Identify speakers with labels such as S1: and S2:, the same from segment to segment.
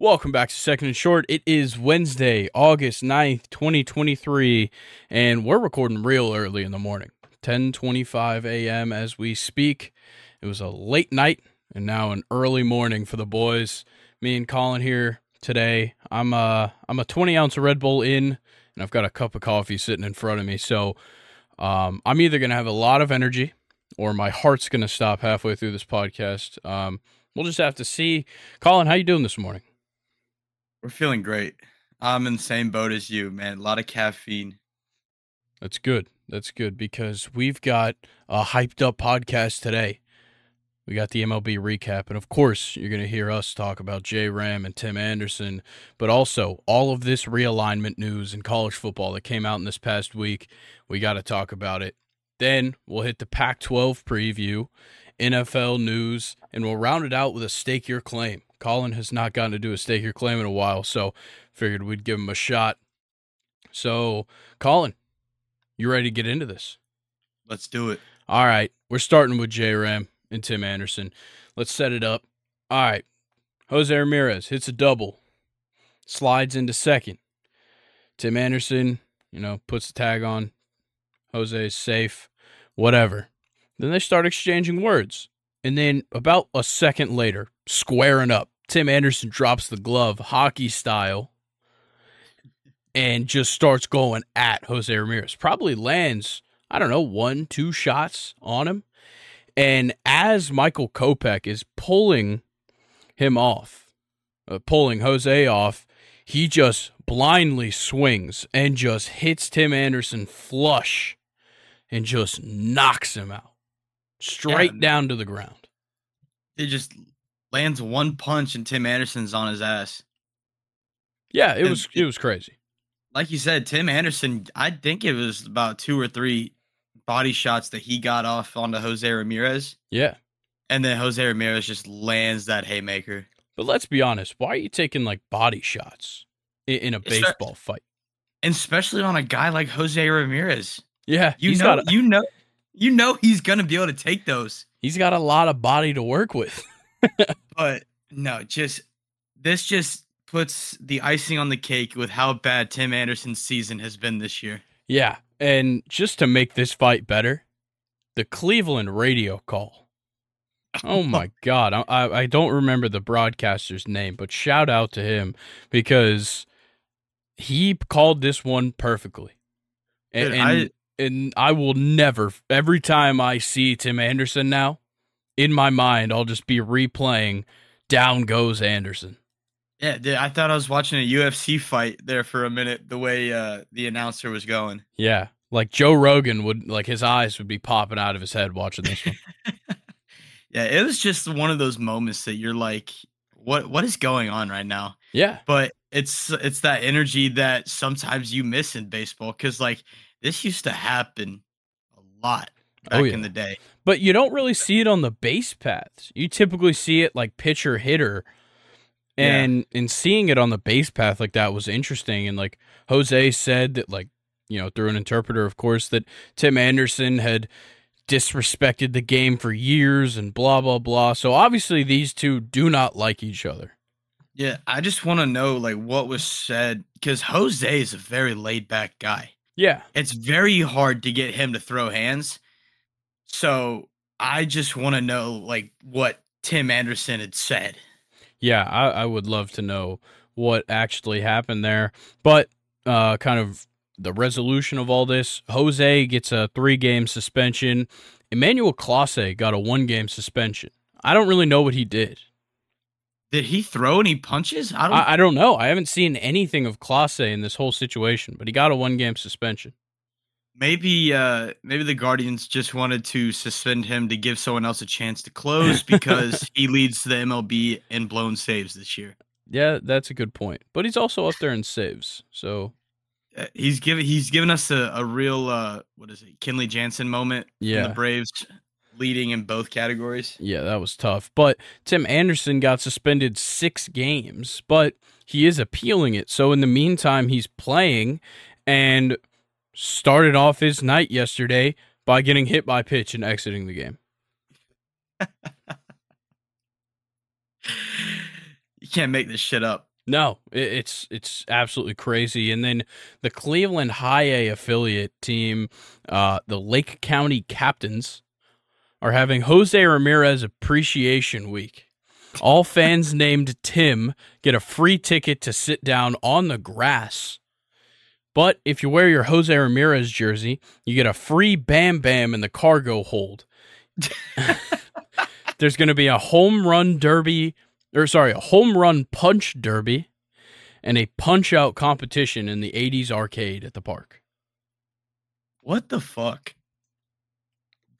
S1: Welcome back to Second and Short. It is Wednesday, August 9th, 2023, and we're recording real early in the morning. 10:25 a.m. as we speak. It was a late night and now an early morning for the boys. Me and Colin here today. I'm uh I'm a 20 ounce Red Bull in and I've got a cup of coffee sitting in front of me. So um, I'm either gonna have a lot of energy or my heart's gonna stop halfway through this podcast. Um, we'll just have to see. Colin, how you doing this morning?
S2: We're feeling great. I'm in the same boat as you, man. A lot of caffeine.
S1: That's good. That's good because we've got a hyped up podcast today. We got the MLB recap, and of course, you're going to hear us talk about J Ram and Tim Anderson, but also all of this realignment news in college football that came out in this past week. We got to talk about it. Then we'll hit the Pac 12 preview, NFL news, and we'll round it out with a stake your claim. Colin has not gotten to do a stake your claim in a while, so figured we'd give him a shot. So, Colin, you ready to get into this?
S2: Let's do it.
S1: All right, we're starting with J Ram and Tim Anderson. Let's set it up. All right, Jose Ramirez hits a double, slides into second. Tim Anderson, you know, puts the tag on. Jose is safe, whatever. Then they start exchanging words. And then about a second later, squaring up, Tim Anderson drops the glove, hockey style, and just starts going at Jose Ramirez. Probably lands, I don't know, one, two shots on him. And as Michael Kopech is pulling him off, uh, pulling Jose off, he just blindly swings and just hits Tim Anderson flush and just knocks him out straight yeah. down to the ground.
S2: It just lands one punch and Tim Anderson's on his ass.
S1: Yeah, it and was it was crazy.
S2: Like you said, Tim Anderson, I think it was about two or three body shots that he got off onto Jose Ramirez.
S1: Yeah.
S2: And then Jose Ramirez just lands that haymaker.
S1: But let's be honest, why are you taking like body shots in, a baseball fight?
S2: And especially on a guy like Jose Ramirez.
S1: Yeah,
S2: you know, a, you know, you know he's gonna be able to take those.
S1: He's got a lot of body to work with.
S2: but no, just this just puts the icing on the cake with how bad Tim Anderson's season has been this year.
S1: Yeah, and just to make this fight better, the Cleveland radio call. Oh my God. I, I don't remember the broadcaster's name, but shout out to him because he called this one perfectly. And, Dude, I, and I will never, every time I see Tim Anderson now, in my mind, I'll just be replaying down goes Anderson.
S2: Yeah, dude, I thought I was watching a UFC fight there for a minute. The way uh, the announcer was going.
S1: Yeah, like Joe Rogan would, like his eyes would be popping out of his head watching this one.
S2: yeah, it was just one of those moments that you're like, "What? What is going on right now?"
S1: Yeah,
S2: but it's it's that energy that sometimes you miss in baseball because like this used to happen a lot oh, back oh, yeah. in the day.
S1: But you don't really see it on the base paths. You typically see it like pitcher hitter and yeah. and seeing it on the base path like that was interesting and like jose said that like you know through an interpreter of course that tim anderson had disrespected the game for years and blah blah blah so obviously these two do not like each other
S2: yeah i just want to know like what was said because jose is a very laid back guy
S1: yeah
S2: it's very hard to get him to throw hands so i just want to know like what tim anderson had said
S1: yeah, I, I would love to know what actually happened there. But uh, kind of the resolution of all this Jose gets a three game suspension. Emmanuel Clase got a one game suspension. I don't really know what he did.
S2: Did he throw any punches?
S1: I don't. I, I don't know. I haven't seen anything of Clase in this whole situation, but he got a one game suspension.
S2: Maybe uh maybe the Guardians just wanted to suspend him to give someone else a chance to close because he leads the MLB in blown saves this year.
S1: Yeah, that's a good point. But he's also up there in saves. So
S2: uh, he's given he's given us a, a real uh what is it? Kenley Jansen moment
S1: yeah.
S2: the Braves leading in both categories.
S1: Yeah, that was tough. But Tim Anderson got suspended 6 games, but he is appealing it. So in the meantime, he's playing and started off his night yesterday by getting hit by pitch and exiting the game.
S2: you can't make this shit up.
S1: No, it's it's absolutely crazy. And then the Cleveland High A affiliate team, uh, the Lake County Captains, are having Jose Ramirez Appreciation Week. All fans named Tim get a free ticket to sit down on the grass. But if you wear your Jose Ramirez jersey, you get a free Bam Bam in the cargo hold. There's going to be a home run derby, or sorry, a home run punch derby, and a punch out competition in the 80s arcade at the park.
S2: What the fuck?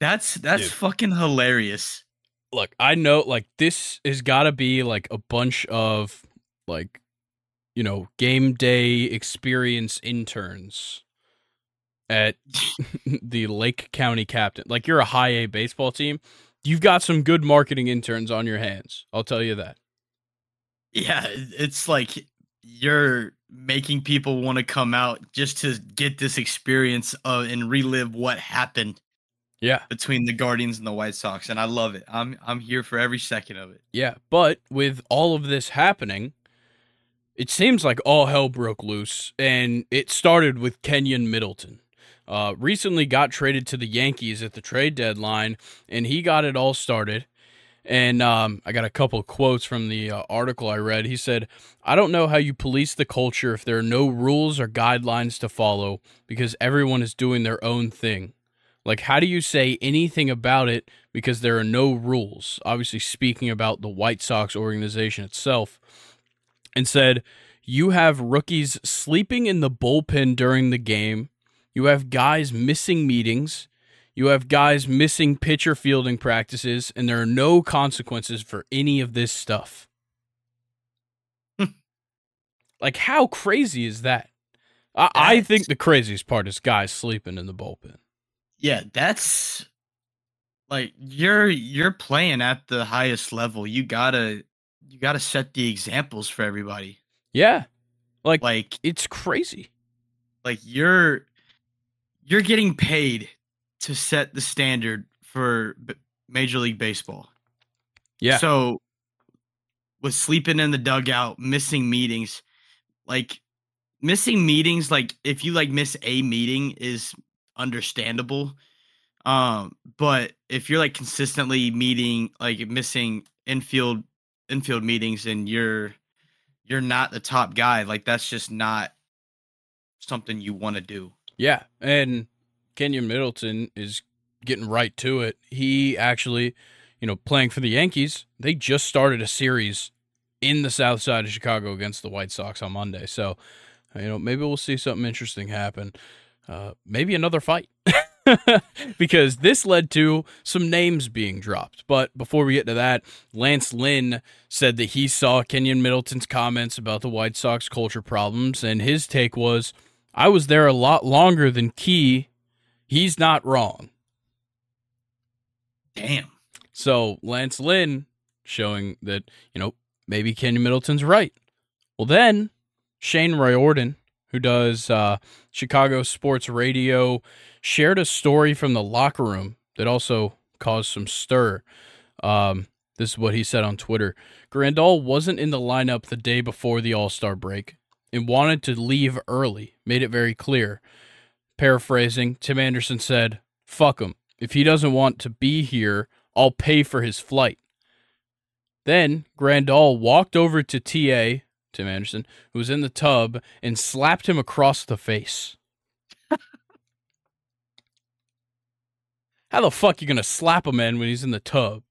S2: That's that's
S1: Dude.
S2: fucking hilarious.
S1: Look, I know like this has got to be like a bunch of like you know, game day experience interns at the Lake County captain. Like you're a high A baseball team. You've got some good marketing interns on your hands. I'll tell you that.
S2: Yeah, it's like you're making people want to come out just to get this experience of and relive what happened
S1: Yeah.
S2: between the Guardians and the White Sox, and I love it. I'm I'm here for every second of it.
S1: Yeah, but with all of this happening, it seems like all hell broke loose, and it started with Keynan Middleton. Uh, recently got traded to the Yankees at the trade deadline, and he got it all started. And um, I got a couple quotes from the uh, article I read. He said, I don't know how you police the culture if there are no rules or guidelines to follow because everyone is doing their own thing. Like, how do you say anything about it because there are no rules? Obviously, speaking about the White Sox organization itself, and said, You have rookies sleeping in the bullpen during the game. You have guys missing meetings. You have guys missing pitcher fielding practices, and there are no consequences for any of this stuff. like, how crazy is that? I, I think the craziest part is guys sleeping in the bullpen.
S2: Yeah, that's like you're you're playing at the highest level. You gotta you gotta set the examples for everybody.
S1: Yeah. Like,
S2: Like
S1: it's crazy.
S2: like you're you're getting paid to set the standard for B- Major League Baseball.
S1: Yeah.
S2: So with sleeping in the dugout, missing meetings, like missing meetings, like if you like miss a meeting is understandable. Um, but if you're like consistently meeting, like missing infield infield meetings and you're you're not the top guy, like that's just not something you want to do.
S1: Yeah, and Keynan Middleton is getting right to it. He actually, you know, playing for the Yankees, they just started a series in the South Side of Chicago against the White Sox on Monday. So, you know, maybe we'll see something interesting happen. Uh, maybe another fight. because this led to some names being dropped. But before we get to that, Lance Lynn said that he saw Keynan Middleton's comments about the White Sox culture problems, and his take was, I was there a lot longer than Key. He's not wrong.
S2: Damn.
S1: So Lance Lynn showing that, you know, maybe Keynan Middleton's right. Well, then Shane Riordan, who does uh, Chicago sports radio, shared a story from the locker room that also caused some stir. Um, this is what he said on Twitter. Grandal wasn't in the lineup the day before the All Star break and wanted to leave early, made it very clear. Paraphrasing, Tim Anderson said, Fuck him. If he doesn't want to be here, I'll pay for his flight. Then Grandal walked over to TA, Tim Anderson, who was in the tub, and slapped him across the face. How the fuck you gonna slap a man when he's in the tub?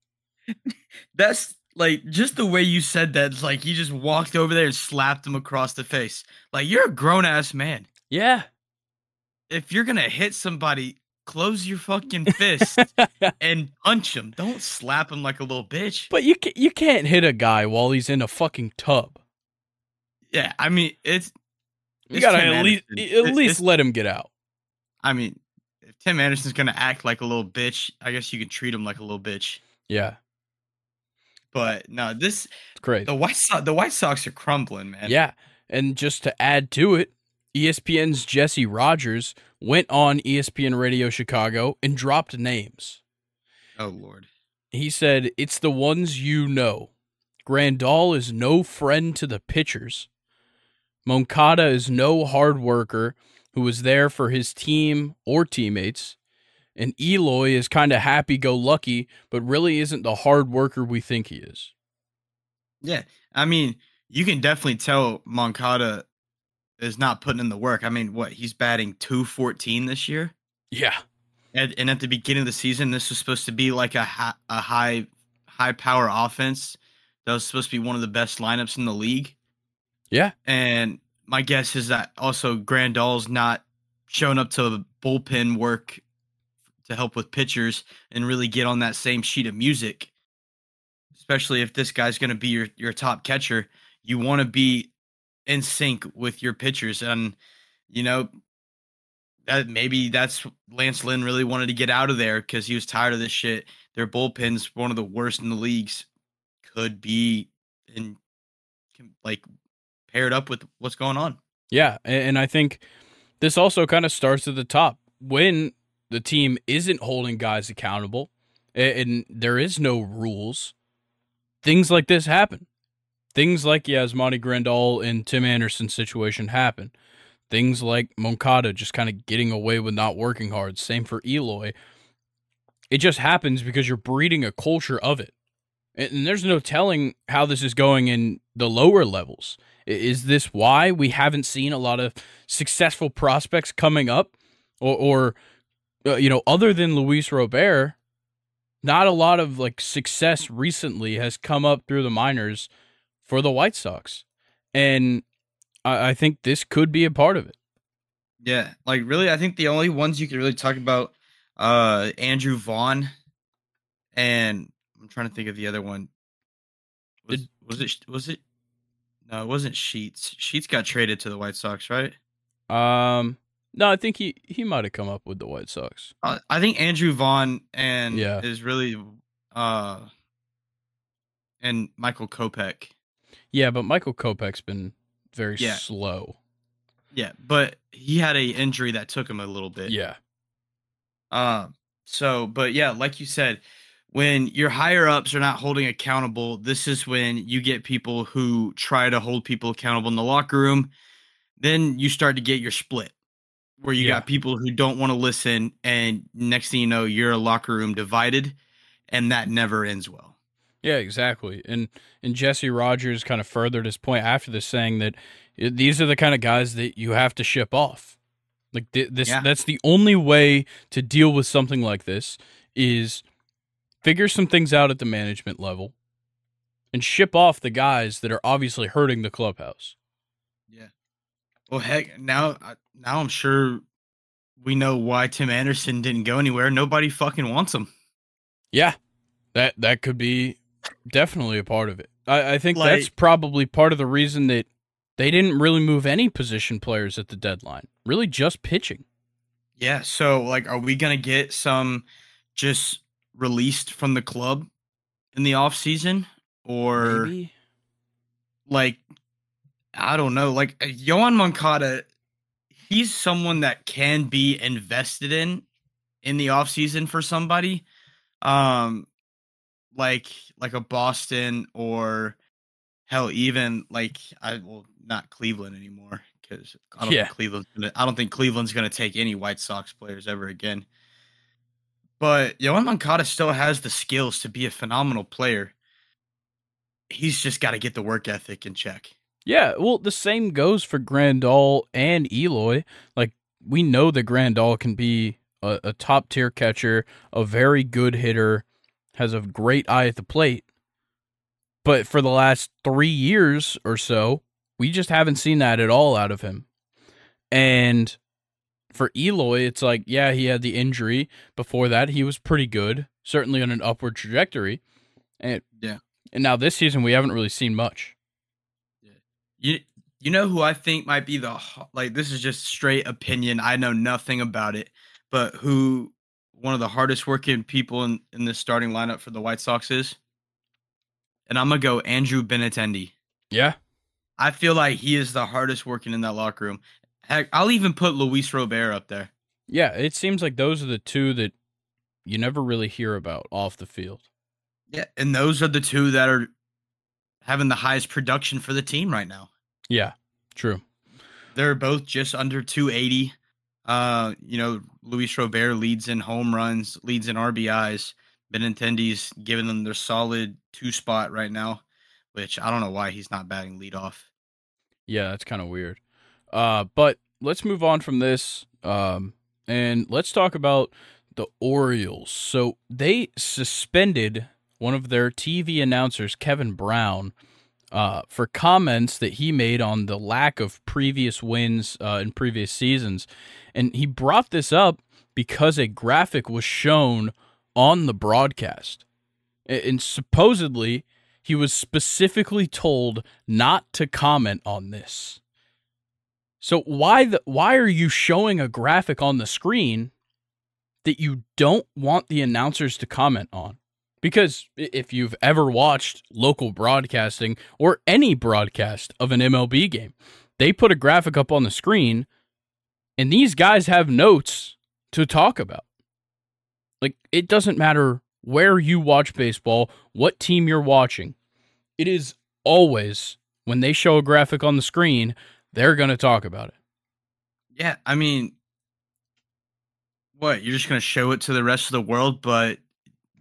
S2: That's like just the way you said that. It's like you just walked over there and slapped him across the face. Like you're a grown ass man.
S1: Yeah.
S2: If you're gonna hit somebody, close your fucking fist and punch him. Don't slap him like a little bitch.
S1: But you ca- you can't hit a guy while he's in a fucking tub.
S2: Yeah, I mean it's.
S1: You
S2: it's
S1: gotta
S2: Tim
S1: at least at
S2: It-
S1: least let him get out.
S2: I mean, if Tim Anderson's gonna act like a little bitch, I guess you can treat him like a little bitch.
S1: Yeah,
S2: But no, this
S1: it's crazy.
S2: the White Sox, the White Sox are crumbling, man.
S1: Yeah, and just to add to it, ESPN's Jesse Rogers went on ESPN Radio Chicago and dropped names.
S2: Oh lord.
S1: He said, It's the ones you know. Grandal is no friend to the pitchers. Moncada is no hard worker who was there for his team or teammates. And Eloy is kind of happy go lucky, but really isn't the hard worker we think he is.
S2: Yeah. I mean, you can definitely tell Moncada is not putting in the work. I mean, what he's batting 214 this year.
S1: Yeah.
S2: And, and at the beginning of the season, this was supposed to be like a, a high high power offense that was supposed to be one of the best lineups in the league.
S1: Yeah.
S2: And my guess is that also Grandal's not showing up to bullpen work to help with pitchers and really get on that same sheet of music. Especially if this guy's going to be your, your top catcher, you want to be in sync with your pitchers. And, you know, that maybe that's Lance Lynn really wanted to get out of there because he was tired of this shit. Their bullpen's one of the worst in the leagues. Could be in like paired up with what's going on.
S1: Yeah, and I think this also kind of starts at the top when the team isn't holding guys accountable and there is no rules. Things like this happen. Things like Yasmani Grandal and Tim Anderson situation happen. Things like Moncada just kind of getting away with not working hard. Same for Eloy. It just happens because you're breeding a culture of it. And there's no telling how this is going in the lower levels. Is this why we haven't seen a lot of successful prospects coming up? Or, or uh, you know, other than Luis Robert, not a lot of like success recently has come up through the minors for the White Sox. And I, I think this could be a part of it.
S2: Yeah. Like, really, I think the only ones you can really talk about uh Andrew Vaughn and I'm trying to think of the other one. Was, was it was it no, it wasn't Sheets. Sheets got traded to the White Sox, right?
S1: Um, no, I think he he might have come up with the White Sox.
S2: Uh, I think Andrew Vaughn and yeah. is really uh and Michael Kopech.
S1: Yeah, but Michael Kopech's been very yeah. slow.
S2: Yeah, but he had a injury that took him a little bit.
S1: Yeah.
S2: Um. So, but yeah, like you said, when your higher ups are not holding accountable, this is when you get people who try to hold people accountable in the locker room. Then you start to get your split where you yeah. got people who don't want to listen. And next thing you know, you're a locker room divided, and that never ends well.
S1: Yeah, exactly. And and Jesse Rogers kind of furthered his point after this, saying that these are the kind of guys that you have to ship off. Like this, yeah. that's the only way to deal with something like this is figure some things out at the management level, and ship off the guys that are obviously hurting the clubhouse.
S2: Yeah. Well, heck, now uh, now I'm sure we know why Tim Anderson didn't go anywhere. Nobody fucking wants him.
S1: Yeah, that that could be definitely a part of it. I, I think like, that's probably part of the reason that they didn't really move any position players at the deadline. Really, just pitching.
S2: Yeah. So, like, are we gonna get some just released from the club in the off season or Maybe. like I don't know, like uh, Yoan Moncada he's someone that can be invested in in the off season for somebody um like like a Boston or hell even like I well not Cleveland anymore cuz I don't yeah. think Cleveland's gonna, I don't think Cleveland's going to take any White Sox players ever again. But Yoan Moncada still has the skills to be a phenomenal player. He's just got to get the work ethic in check.
S1: Yeah, well, the same goes for Grandal and Eloy. Like we know that Grandal can be a, a top tier catcher, a very good hitter, has a great eye at the plate. But for the last three years or so, we just haven't seen that at all out of him. And for Eloy, it's like, yeah, he had the injury. Before that, he was pretty good, certainly on an upward trajectory. And
S2: yeah.
S1: And now this season we haven't really seen much.
S2: Yeah. You you know who I think might be the like this is just straight opinion. I know nothing about it, but who one of the hardest working people in in the starting lineup for the White Sox is? And I'm going to go Andrew Benintendi.
S1: Yeah.
S2: I feel like he is the hardest working in that locker room. Heck, I'll even put Luis Robert up there.
S1: Yeah, it seems like those are the two that you never really hear about off the field.
S2: Yeah, and those are the two that are having the highest production for the team right now.
S1: Yeah, true.
S2: They're both just under 280. Uh, you know, Luis Robert leads in home runs, leads in RBIs. Benintendi's giving them their solid two spot right now, which I don't know why he's not batting leadoff.
S1: Yeah, that's kind of weird. Uh, but let's move on from this. Um, and let's talk about the Orioles. So they suspended one of their TV announcers, Kevin Brown, uh, for comments that he made on the lack of previous wins uh, in previous seasons. And he brought this up because a graphic was shown on the broadcast. And supposedly, he was specifically told not to comment on this. So why the why are you showing a graphic on the screen that you don't want the announcers to comment on? Because if you've ever watched local broadcasting or any broadcast of an MLB game, they put a graphic up on the screen and these guys have notes to talk about. Like it doesn't matter where you watch baseball, what team you're watching. It is always when they show a graphic on the screen, they're going to talk about it.
S2: Yeah, I mean, what you're just going to show it to the rest of the world, but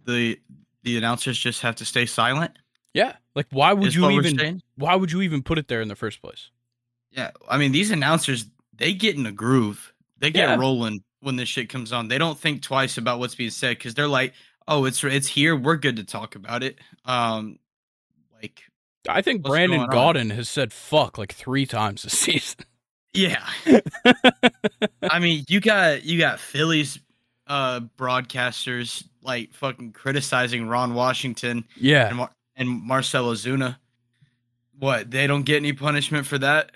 S2: the the announcers just have to stay silent.
S1: Yeah, like why would you even why would you even put it there in the first place?
S2: Yeah, I mean these announcers they get in a groove, they get yeah. rolling when this shit comes on. They don't think twice about what's being said because they're like, oh, it's it's here, we're good to talk about it. Um, like
S1: I think Brandon Gaudin has said fuck like three times this season.
S2: Yeah. I mean, you got you got Phillies uh broadcasters like fucking criticizing Ron Washington.
S1: Yeah.
S2: And, Mar- and Marcell Ozuna. What? They don't get any punishment for that?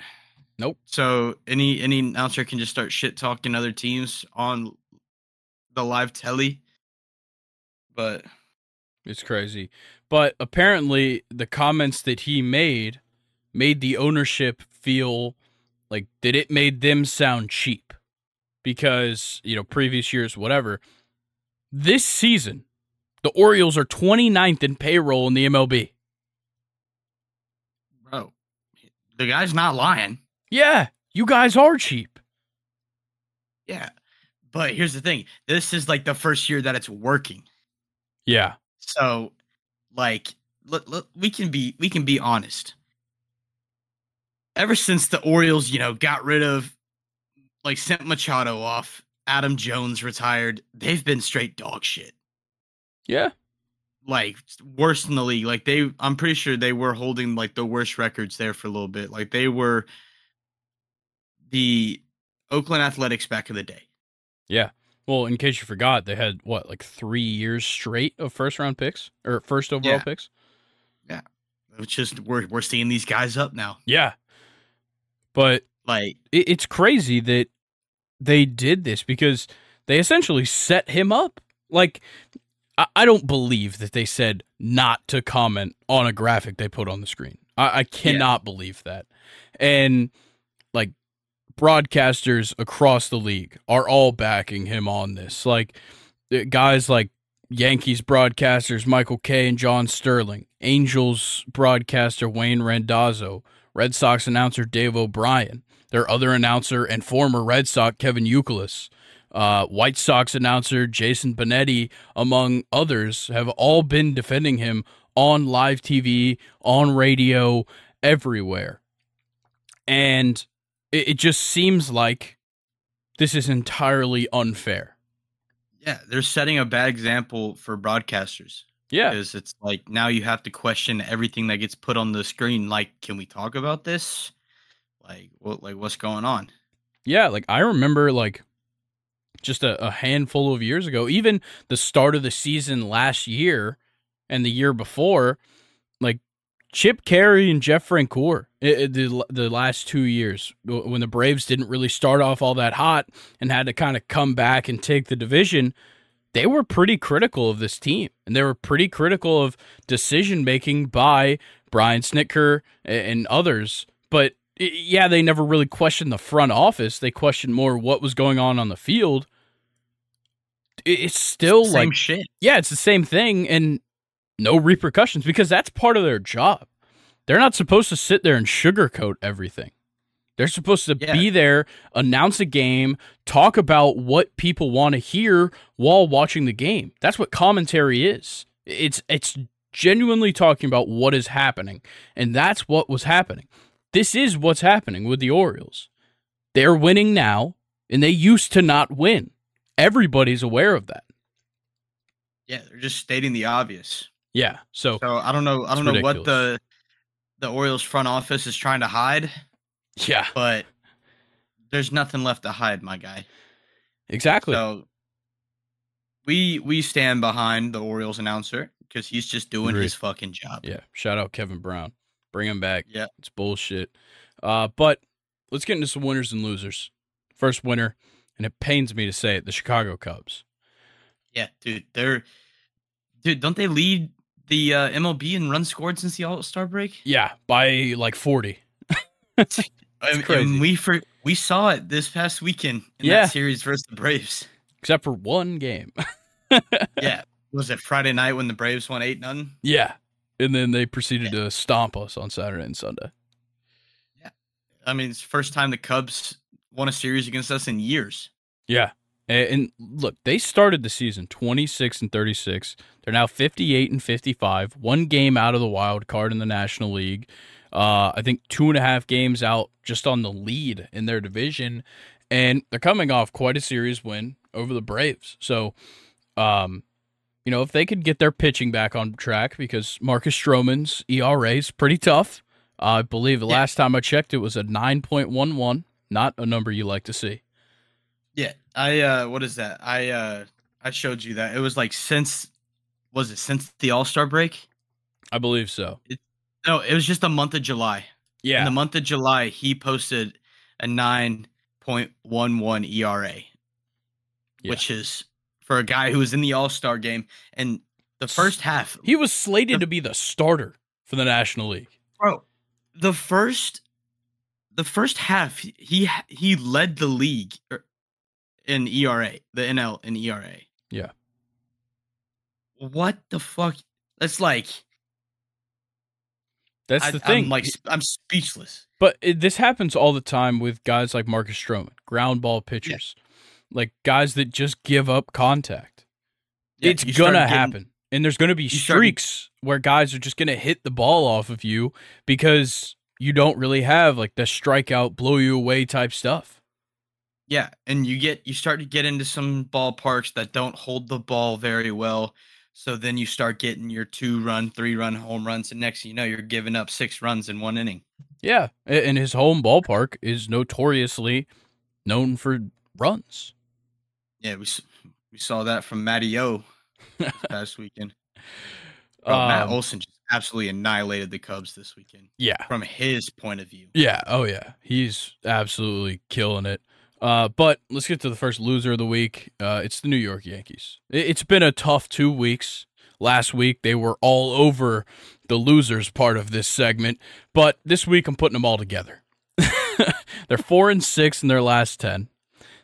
S1: Nope.
S2: So any any announcer can just start shit talking other teams on the live telly. But
S1: it's crazy. But apparently, the comments that he made made the ownership feel like that it made them sound cheap because, you know, previous years, whatever. This season, the Orioles are 29th in payroll in the MLB.
S2: Bro, the guy's not lying.
S1: Yeah, you guys are cheap.
S2: Yeah. But here's the thing this is like the first year that it's working.
S1: Yeah.
S2: So, like, look, look, we can be we can be honest. Ever since the Orioles, you know, got rid of, like, sent Machado off, Adam Jones retired, they've been straight dog shit.
S1: Yeah.
S2: Like worst in the league. Like they, I'm pretty sure they were holding like the worst records there for a little bit. Like they were the Oakland Athletics back in the day.
S1: Yeah. Well, in case you forgot, they had what, like three years straight of first round picks or first overall
S2: yeah.
S1: picks.
S2: Yeah, it's just we're we're seeing these guys up now.
S1: Yeah, but
S2: like
S1: it, it's crazy that they did this because they essentially set him up. Like I, I don't believe that they said not to comment on a graphic they put on the screen. I, I cannot yeah. believe that, and like broadcasters across the league are all backing him on this. Like uh, guys like Yankees broadcasters Michael Kay and John Sterling, Angels broadcaster Wayne Randazzo, Red Sox announcer Dave O'Brien, their other announcer and former Red Sox Kevin Youkilis, uh, White Sox announcer Jason Benetti, among others, have all been defending him on live TV, on radio, everywhere. And it, it just seems like this is entirely unfair.
S2: Yeah, they're setting a bad example for broadcasters.
S1: Yeah.
S2: Because it's like now you have to question everything that gets put on the screen. Like, can we talk about this? Like, what like what's going on?
S1: Yeah, like I remember like just a, a handful of years ago, even the start of the season last year and the year before, like Chip Caray and Jeff Francoeur the the last two years when the Braves didn't really start off all that hot and had to kind of come back and take the division, they were pretty critical of this team and they were pretty critical of decision making by Brian Snitker and others. But yeah, they never really questioned the front office. They questioned more what was going on on the field. It's still
S2: it's
S1: like
S2: shit.
S1: Yeah, it's the same thing, and no repercussions because that's part of their job. They're not supposed to sit there and sugarcoat everything. They're supposed to
S2: Yeah.
S1: be there, announce a game, talk about what people want to hear while watching the game. That's what commentary is. It's it's genuinely talking about what is happening, and that's what was happening. This is what's happening with the Orioles. They're winning now, and they used to not win. Everybody's aware of that.
S2: Yeah, they're just stating the obvious.
S1: Yeah. So
S2: So I don't know. I don't know what the the Orioles front office is trying to hide,
S1: yeah,
S2: but there's nothing left to hide, my guy.
S1: exactly.
S2: So we we stand behind the Orioles announcer because he's just doing
S1: Agreed.
S2: his fucking job.
S1: Yeah, shout out Kevin Brown. Bring him back.
S2: Yeah.
S1: It's bullshit. Uh, but let's get into some winners and losers. First winner, and it pains me to say it, the Chicago Cubs.
S2: Yeah, dude, they're dude. Don't they lead the uh, MLB and runs scored since the All Star break?
S1: Yeah, by like 40.
S2: And,
S1: crazy.
S2: and we for we saw it this past weekend in
S1: Yeah.
S2: that series versus the Braves.
S1: Except for one game.
S2: Yeah, was it Friday night when the Braves won eight none?
S1: yeah. And then they proceeded to stomp us on Saturday and Sunday.
S2: Yeah, I mean, it's the first time the Cubs won a series against us in years.
S1: Yeah. And look, they started the season 26 and 36. They're now 58 and 55, one game out of the wild card in the National League. Uh, I think two and a half games out just on the lead in their division. And they're coming off quite a series win over the Braves. So, um, you know, if they could get their pitching back on track, because Marcus Stroman's ERA is pretty tough. I believe the
S2: Yeah.
S1: last time I checked, it was a 9.11, not a number you like to see.
S2: Yeah, I uh, what is that? I uh, I showed you that it was like since was it since the All Star break?
S1: I believe so.
S2: No, it was just the month of July. In
S1: Yeah.
S2: the month of July, he posted a nine point one one ERA,
S1: Yeah.
S2: which is for a guy who was in the All Star game. And the first half,
S1: He was slated to be the starter for the National League.
S2: bro, the first, the first half, he he led the league er, in ERA, the NL in ERA.
S1: Yeah.
S2: What the fuck? That's like
S1: That's
S2: I,
S1: the thing.
S2: I'm like I'm speechless.
S1: but it, this happens all the time with guys like Marcus Stroman, ground ball pitchers, like guys that just give up contact.
S2: Yeah,
S1: it's gonna
S2: getting-
S1: happen. And there's gonna be
S2: start-
S1: streaks where guys are just gonna hit the ball off of you because you don't really have like the strikeout, blow you away type stuff.
S2: Yeah, and you get you start to get into some ballparks that don't hold the ball very well. So then you start getting your two run, three run home runs, and next thing you know, you're giving up six runs in one inning.
S1: Yeah. And his home ballpark is notoriously known for runs.
S2: Yeah, we we saw that from Matty O this past weekend. Bro, Matt
S1: Um,
S2: Olson just absolutely annihilated the Cubs this weekend
S1: yeah.
S2: from his point of view.
S1: Yeah. Oh, yeah. He's absolutely killing it. Uh, but let's get to the first loser of the week. Uh, it's the New York Yankees. It- It's been a tough two weeks. Last week, they were all over the losers part of this segment. But this week, I'm putting them all together. They're four and six in their last 10.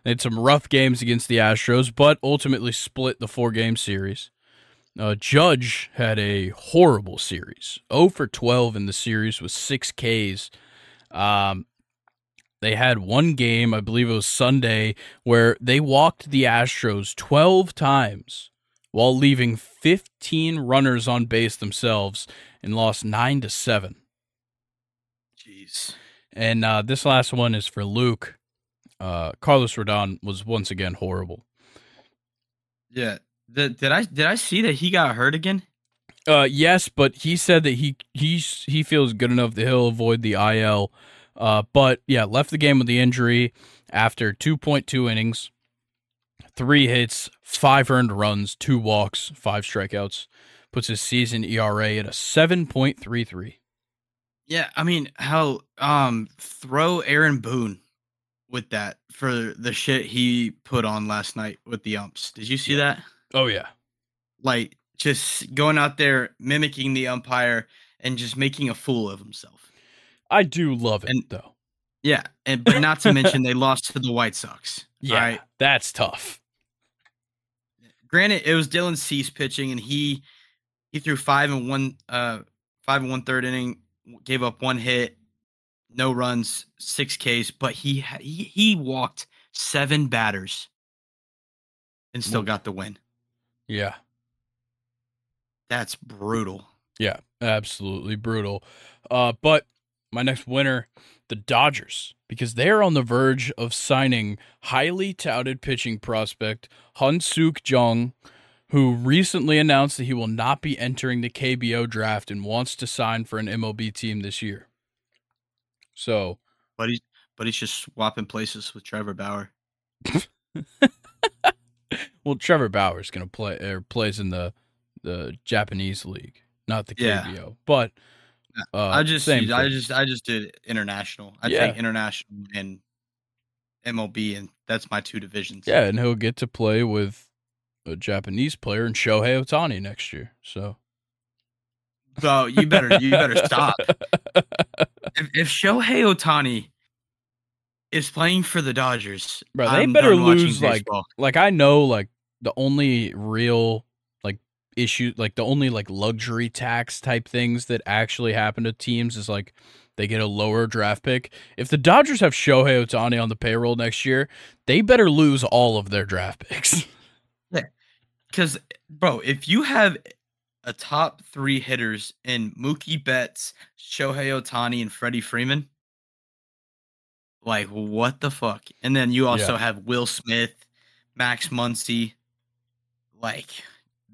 S1: They had some rough games against the Astros, but ultimately split the four game series. Uh, Judge had a horrible series 0 for 12 in the series with six Ks. Um, they had one game, I believe it was Sunday, where they walked the Astros 12 times while leaving 15 runners on base themselves and lost 9 to 7.
S2: Jeez.
S1: And uh, this last one is for Luke. Uh, Carlos Rodon was once again horrible.
S2: Yeah. Did, did I did I see that he got hurt again?
S1: Uh, yes, but he said that he he's he feels good enough that he'll avoid the IL. Uh, but yeah, left the game with the injury after 2.2 innings, three hits, five earned runs, two walks, five strikeouts, puts his season ERA at a 7.33.
S2: Yeah, I mean, how um throw Aaron Boone with that for the shit he put on last night with the umps. Did you see that?
S1: Oh yeah,
S2: Like just going out there mimicking the umpire and just making a fool of himself.
S1: I do love it
S2: And-
S1: though.
S2: Yeah, and but not to mention they lost to the White Sox.
S1: Yeah,
S2: Alright.
S1: that's tough.
S2: Granted, it was Dylan Cease pitching, and he he threw five and one uh five and one third inning, gave up one hit, no runs, six Ks, but he he, he walked seven batters and still got the win.
S1: Yeah.
S2: That's brutal.
S1: Yeah, absolutely brutal. Uh, but my next winner, the Dodgers, because they are on the verge of signing highly touted pitching prospect Hun Suk Jung, who recently announced that he will not be entering the KBO draft and wants to sign for an MLB team this year. So,
S2: But he's but he's just swapping places with Trevor Bauer.
S1: well, Trevor Bauer's going to play or plays in the the Japanese league, not the
S2: Yeah.
S1: KBO. But uh,
S2: I just I just I just did international. I
S1: Yeah.
S2: think international and MLB and that's my two divisions.
S1: Yeah, and he'll get to play with a Japanese player in Shohei Ohtani next year. So
S2: So you better you better stop. If, if Shohei Ohtani is playing for the Dodgers,
S1: Bro, they
S2: I'm
S1: better lose, like,
S2: baseball.
S1: like I know like the only real issue like the only like luxury tax type things that actually happen to teams is like they get a lower draft pick. If the Dodgers have Shohei Ohtani on the payroll next year, they better lose all of their draft picks.
S2: Because, bro, if you have a top three hitters in Mookie Betts, Shohei Ohtani, and Freddie Freeman, like what the fuck? And then you also
S1: Yeah.
S2: have Will Smith, Max Muncy. Like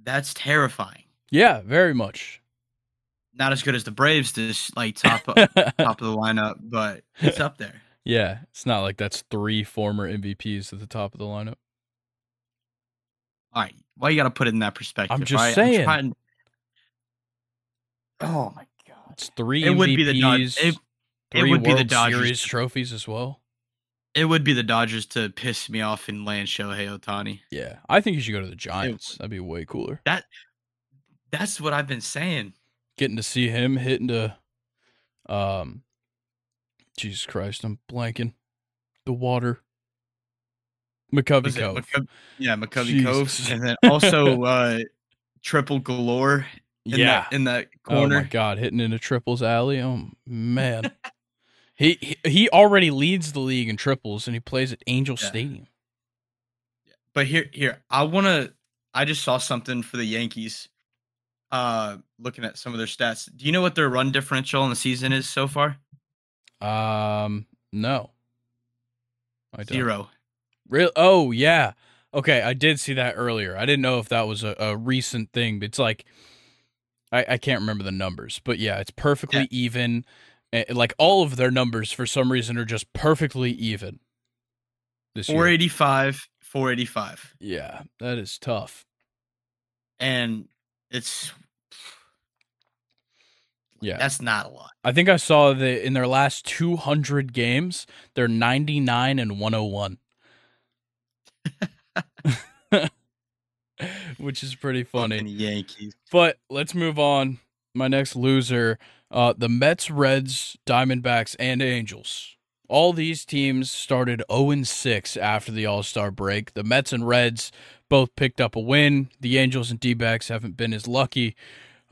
S2: that's terrifying.
S1: yeah, very much.
S2: Not as good as the Braves, this like top top of the lineup, but it's up there.
S1: yeah, it's not like that's three former MVPs at the top of the lineup.
S2: All right, why you got to put it in that perspective?
S1: I'm just
S2: right?
S1: saying.
S2: trying- Oh my god.
S1: It's three
S2: It
S1: MVPs,
S2: would be the Dod- it- it would be the Dodgers
S1: Series trophies as well.
S2: It would be the Dodgers to piss me off and land Shohei Ohtani.
S1: Yeah, I think you should go to the Giants. That'd be way cooler.
S2: That that's what I've been saying.
S1: Getting to see him hitting into, um, Jesus Christ, I'm blanking. The water. McCovey Cove.
S2: Yeah, McCovey. Cove, and then also uh, triple galore in
S1: yeah.
S2: that in that corner.
S1: Oh my. God, hitting into triples alley. Oh man. he, he already leads the league in triples, and he plays at Angel
S2: Yeah.
S1: Stadium.
S2: but here, here, I want to. I just saw something for the Yankees. Uh, looking at some of their stats. Do you know what their run differential in the season is so far?
S1: Um, no. I don't.
S2: Zero.
S1: Real? Oh yeah. Okay, I did see that earlier. I didn't know if that was a, a recent thing, but it's like I, I can't remember the numbers, but yeah, it's perfectly
S2: Yeah.
S1: even. Eh, Like all of their numbers, for some reason, are just perfectly even. This year.
S2: 485, 485,
S1: Yeah, that is tough.
S2: and it's
S1: Yeah,
S2: that's not a lot.
S1: I think I saw that in their last 200 games, they're 99 and 101. Which is pretty funny.
S2: Fucking Yankees.
S1: But let's move on. My next loser, uh, the Mets, Reds, Diamondbacks, and Angels. All these teams started 0 6 after the All Star break. The Mets and Reds both picked up a win. The Angels and D backs haven't been as lucky.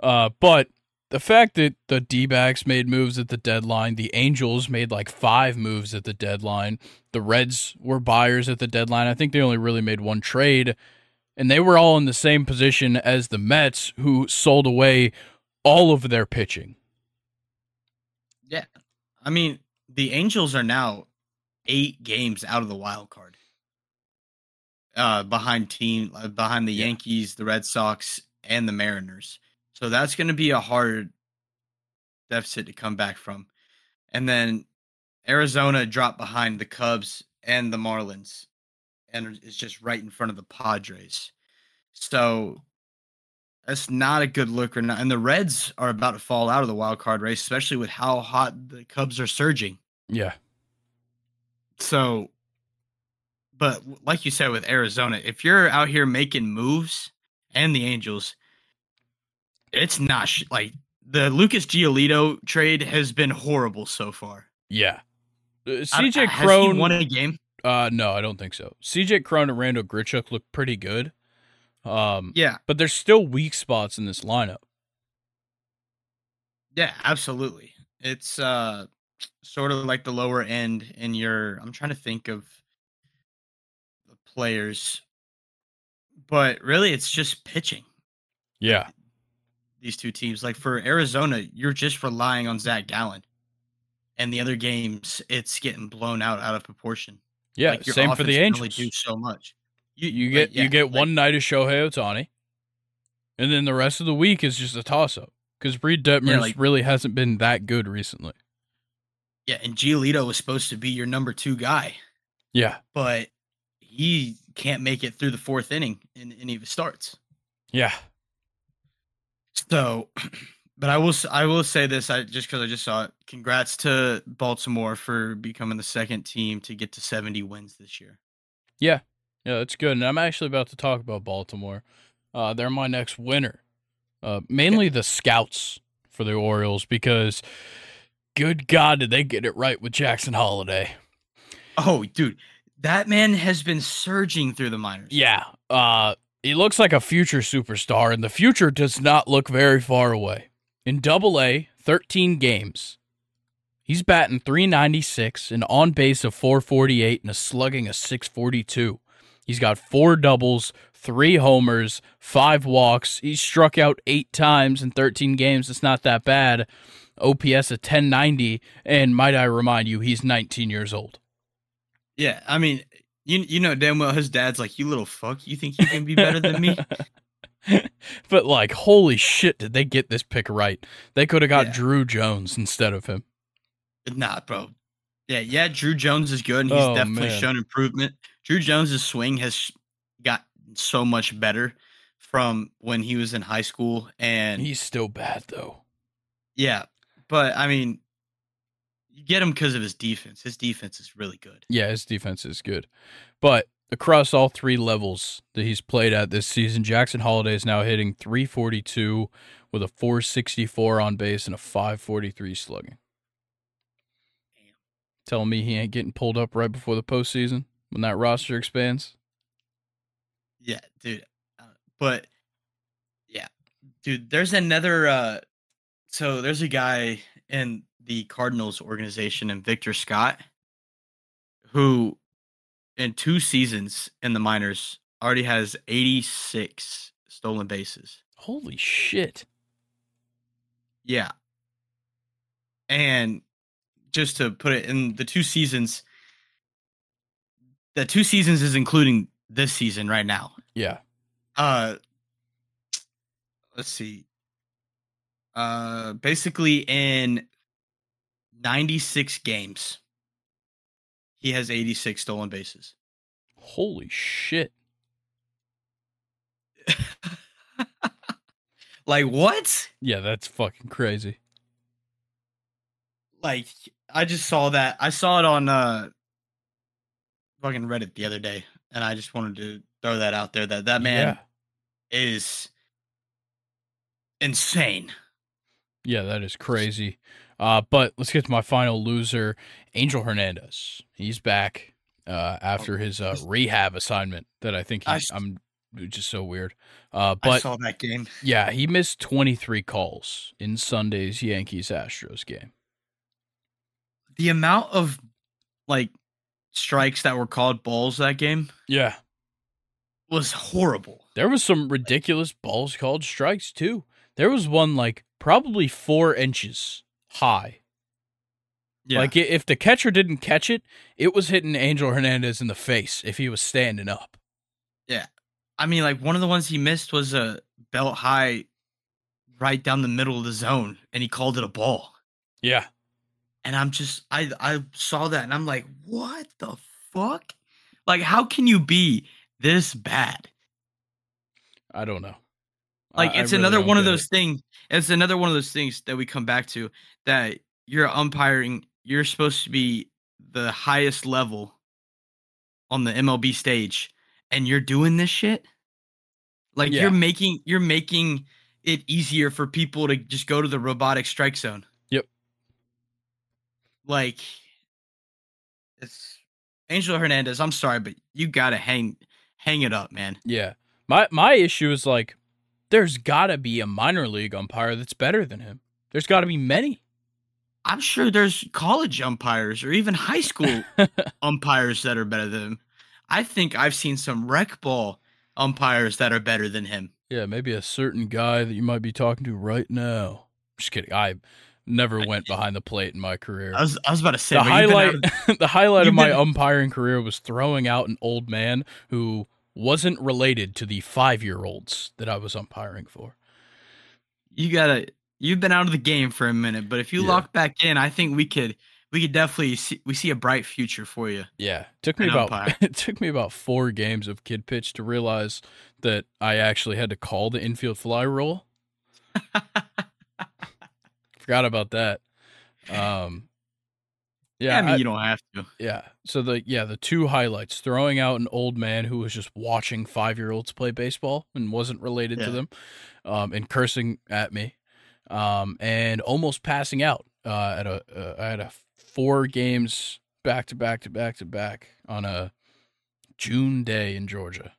S1: Uh, but the fact that the D backs made moves at the deadline, the Angels made like five moves at the deadline, the Reds were buyers at the deadline. I think they only really made one trade and they were all in the same position as the Mets, who sold away all of their pitching.
S2: Yeah. I mean, the Angels are now eight games out of the wild card. Uh behind team uh, behind the
S1: Yeah.
S2: Yankees, the Red Sox, and the Mariners. So that's going to be a hard deficit to come back from. And then Arizona dropped behind the Cubs and the Marlins and is just right in front of the Padres. So that's not a good look or not. And the Reds are about to fall out of the wild card race, especially with how hot the Cubs are surging.
S1: Yeah.
S2: So, but like you said with Arizona, if you're out here making moves and the Angels, it's not sh- like the Lucas Giolito trade has been horrible so far.
S1: Yeah. Uh, CJ Cron.
S2: won a game.
S1: uh, no, I don't think so. CJ Cron and Randal Grichuk look pretty good. Um,
S2: Yeah,
S1: but there's still weak spots in this lineup.
S2: yeah, absolutely. It's uh sort of like the lower end in your. I'm trying to think of the players, but really, it's just pitching.
S1: Yeah.
S2: These two teams, like for Arizona, you're just relying on Zach Gallen, and the other games, it's getting blown out out of proportion.
S1: Yeah.
S2: Like,
S1: same for the Angels.
S2: do so much.
S1: You
S2: like,
S1: get
S2: yeah,
S1: you get
S2: like-
S1: one night of Shohei Ohtani, and then the rest of the week is just a toss up because Reid Detmers
S2: like-
S1: really hasn't been that good recently.
S2: Yeah, and Giolito was supposed to be your number two guy,
S1: Yeah,
S2: but he can't make it through the fourth inning in any of his starts.
S1: yeah,
S2: So, but I will I will say this I just because I just saw it. Congrats to Baltimore for becoming the second team to get to 70 wins this year.
S1: yeah. Yeah, that's good. And I'm actually about to talk about Baltimore. Uh, they're my next winner. Uh, mainly the scouts for the Orioles because, good God, did they get it right with Jackson Holliday?
S2: Oh, dude, that man has been surging through the minors.
S1: Yeah. Uh he looks like a future superstar, and the future does not look very far away. In double A, 13 games. He's batting 396, an on base of 448, and a slugging of 642. He's got four doubles, three homers, five walks. He's struck out eight times in 13 games. It's not that bad. OPS of 1090, and might I remind you, he's 19 years old.
S2: Yeah, I mean, you you know damn well his dad's like, "You little fuck, you think you can be better than me?"
S1: but like, holy shit, did they get this pick right? They could have got
S2: Yeah.
S1: Druw Jones instead of him.
S2: Nah, bro. Yeah, yeah. Druw Jones is good, and he's
S1: Oh,
S2: definitely
S1: man.
S2: shown improvement. Druw Jones's swing has got so much better from when he was in high school, and
S1: He's still bad though.
S2: yeah. But I mean, you get him because of his defense. His defense is really good.
S1: Yeah, his defense is good. But across all three levels that he's played at this season, Jackson Holliday is now hitting 342 with a 464 on base and a 543 slugging.
S2: Damn.
S1: Telling me he ain't getting pulled up right before the postseason when that roster expands.
S2: Yeah, dude. Uh, but yeah, dude. There's another. uh So there's a guy in the Cardinals organization, and Victor Scott, who in two seasons in the minors already has 86 stolen bases.
S1: Holy shit.
S2: Yeah. And just to put it in the two seasons, the two seasons is including this season right now.
S1: Yeah.
S2: Uh let's see. Uh basically in 96 games he has 86 stolen bases.
S1: Holy shit.
S2: like what?
S1: Yeah, that's fucking crazy.
S2: Like I just saw that. I saw it on uh fucking Reddit the other day and I just wanted to throw that out there that that man
S1: Yeah.
S2: is insane.
S1: Yeah, that is crazy. Uh, but let's get to my final loser, Angel Hernandez. He's back uh, after his uh, rehab assignment that I think
S2: I
S1: he's,
S2: s-
S1: I'm just so weird. Uh,
S2: I
S1: but
S2: saw that game.
S1: yeah, he missed 23 calls in Sunday's Yankees Astros game.
S2: The amount of like strikes that were called balls that game
S1: Yeah,
S2: was horrible.
S1: there was some ridiculous balls called strikes too. There was one like probably four inches high.
S2: Yeah.
S1: Like if the catcher didn't catch it, it was hitting Angel Hernandez in the face if he was standing up. Yeah.
S2: I mean, like one of the ones he missed was a belt high right down the middle of the zone and he called it a ball.
S1: Yeah.
S2: And I'm just I I saw that and I'm like, what the fuck? Like, how can you be this bad?
S1: I don't know.
S2: Like
S1: I- I
S2: it's
S1: really
S2: another one of those
S1: it.
S2: things. It's another one of those things that we come back to that you're umpiring. You're supposed to be the highest level on the MLB stage, and you're doing this shit. Like
S1: Yeah.
S2: you're making you're making it easier for people to just go to the robotic strike zone. Like it's Angel Hernandez. I'm sorry, but you gotta hang hang it up, man.
S1: Yeah. My my issue is like there's got to be a minor league umpire that's better than him. There's got to be many.
S2: I'm sure there's college umpires or even high school umpires that are better than him. I think I've seen some rec ball umpires that are better than him.
S1: Yeah, maybe a certain guy that you might be talking to right now. Just kidding. I never went behind the plate in my career.
S2: I was I was about to say
S1: the
S2: but you've been
S1: highlight
S2: of-
S1: the highlight of my
S2: been-
S1: umpiring career was throwing out an old man who wasn't related to the 5-year-olds that I was umpiring for.
S2: you gotta you've been out of the game for a minute, but if you
S1: Yeah.
S2: lock back in, I think we could we could definitely see we see a bright future for you.
S1: Yeah, took me about
S2: umpire.
S1: it took me about 4 games of kid pitch to realize that I actually had to call the infield fly rule. Forgot about that. Um
S2: Yeah,
S1: yeah,
S2: I mean
S1: I-
S2: you don't have to.
S1: Yeah. So the yeah, the two highlights, throwing out an old man who was just watching 5-year-olds play baseball and wasn't related to them um and cursing at me. Um and almost passing out uh at a uh, I had a four games back to back to back to back on a June day in Georgia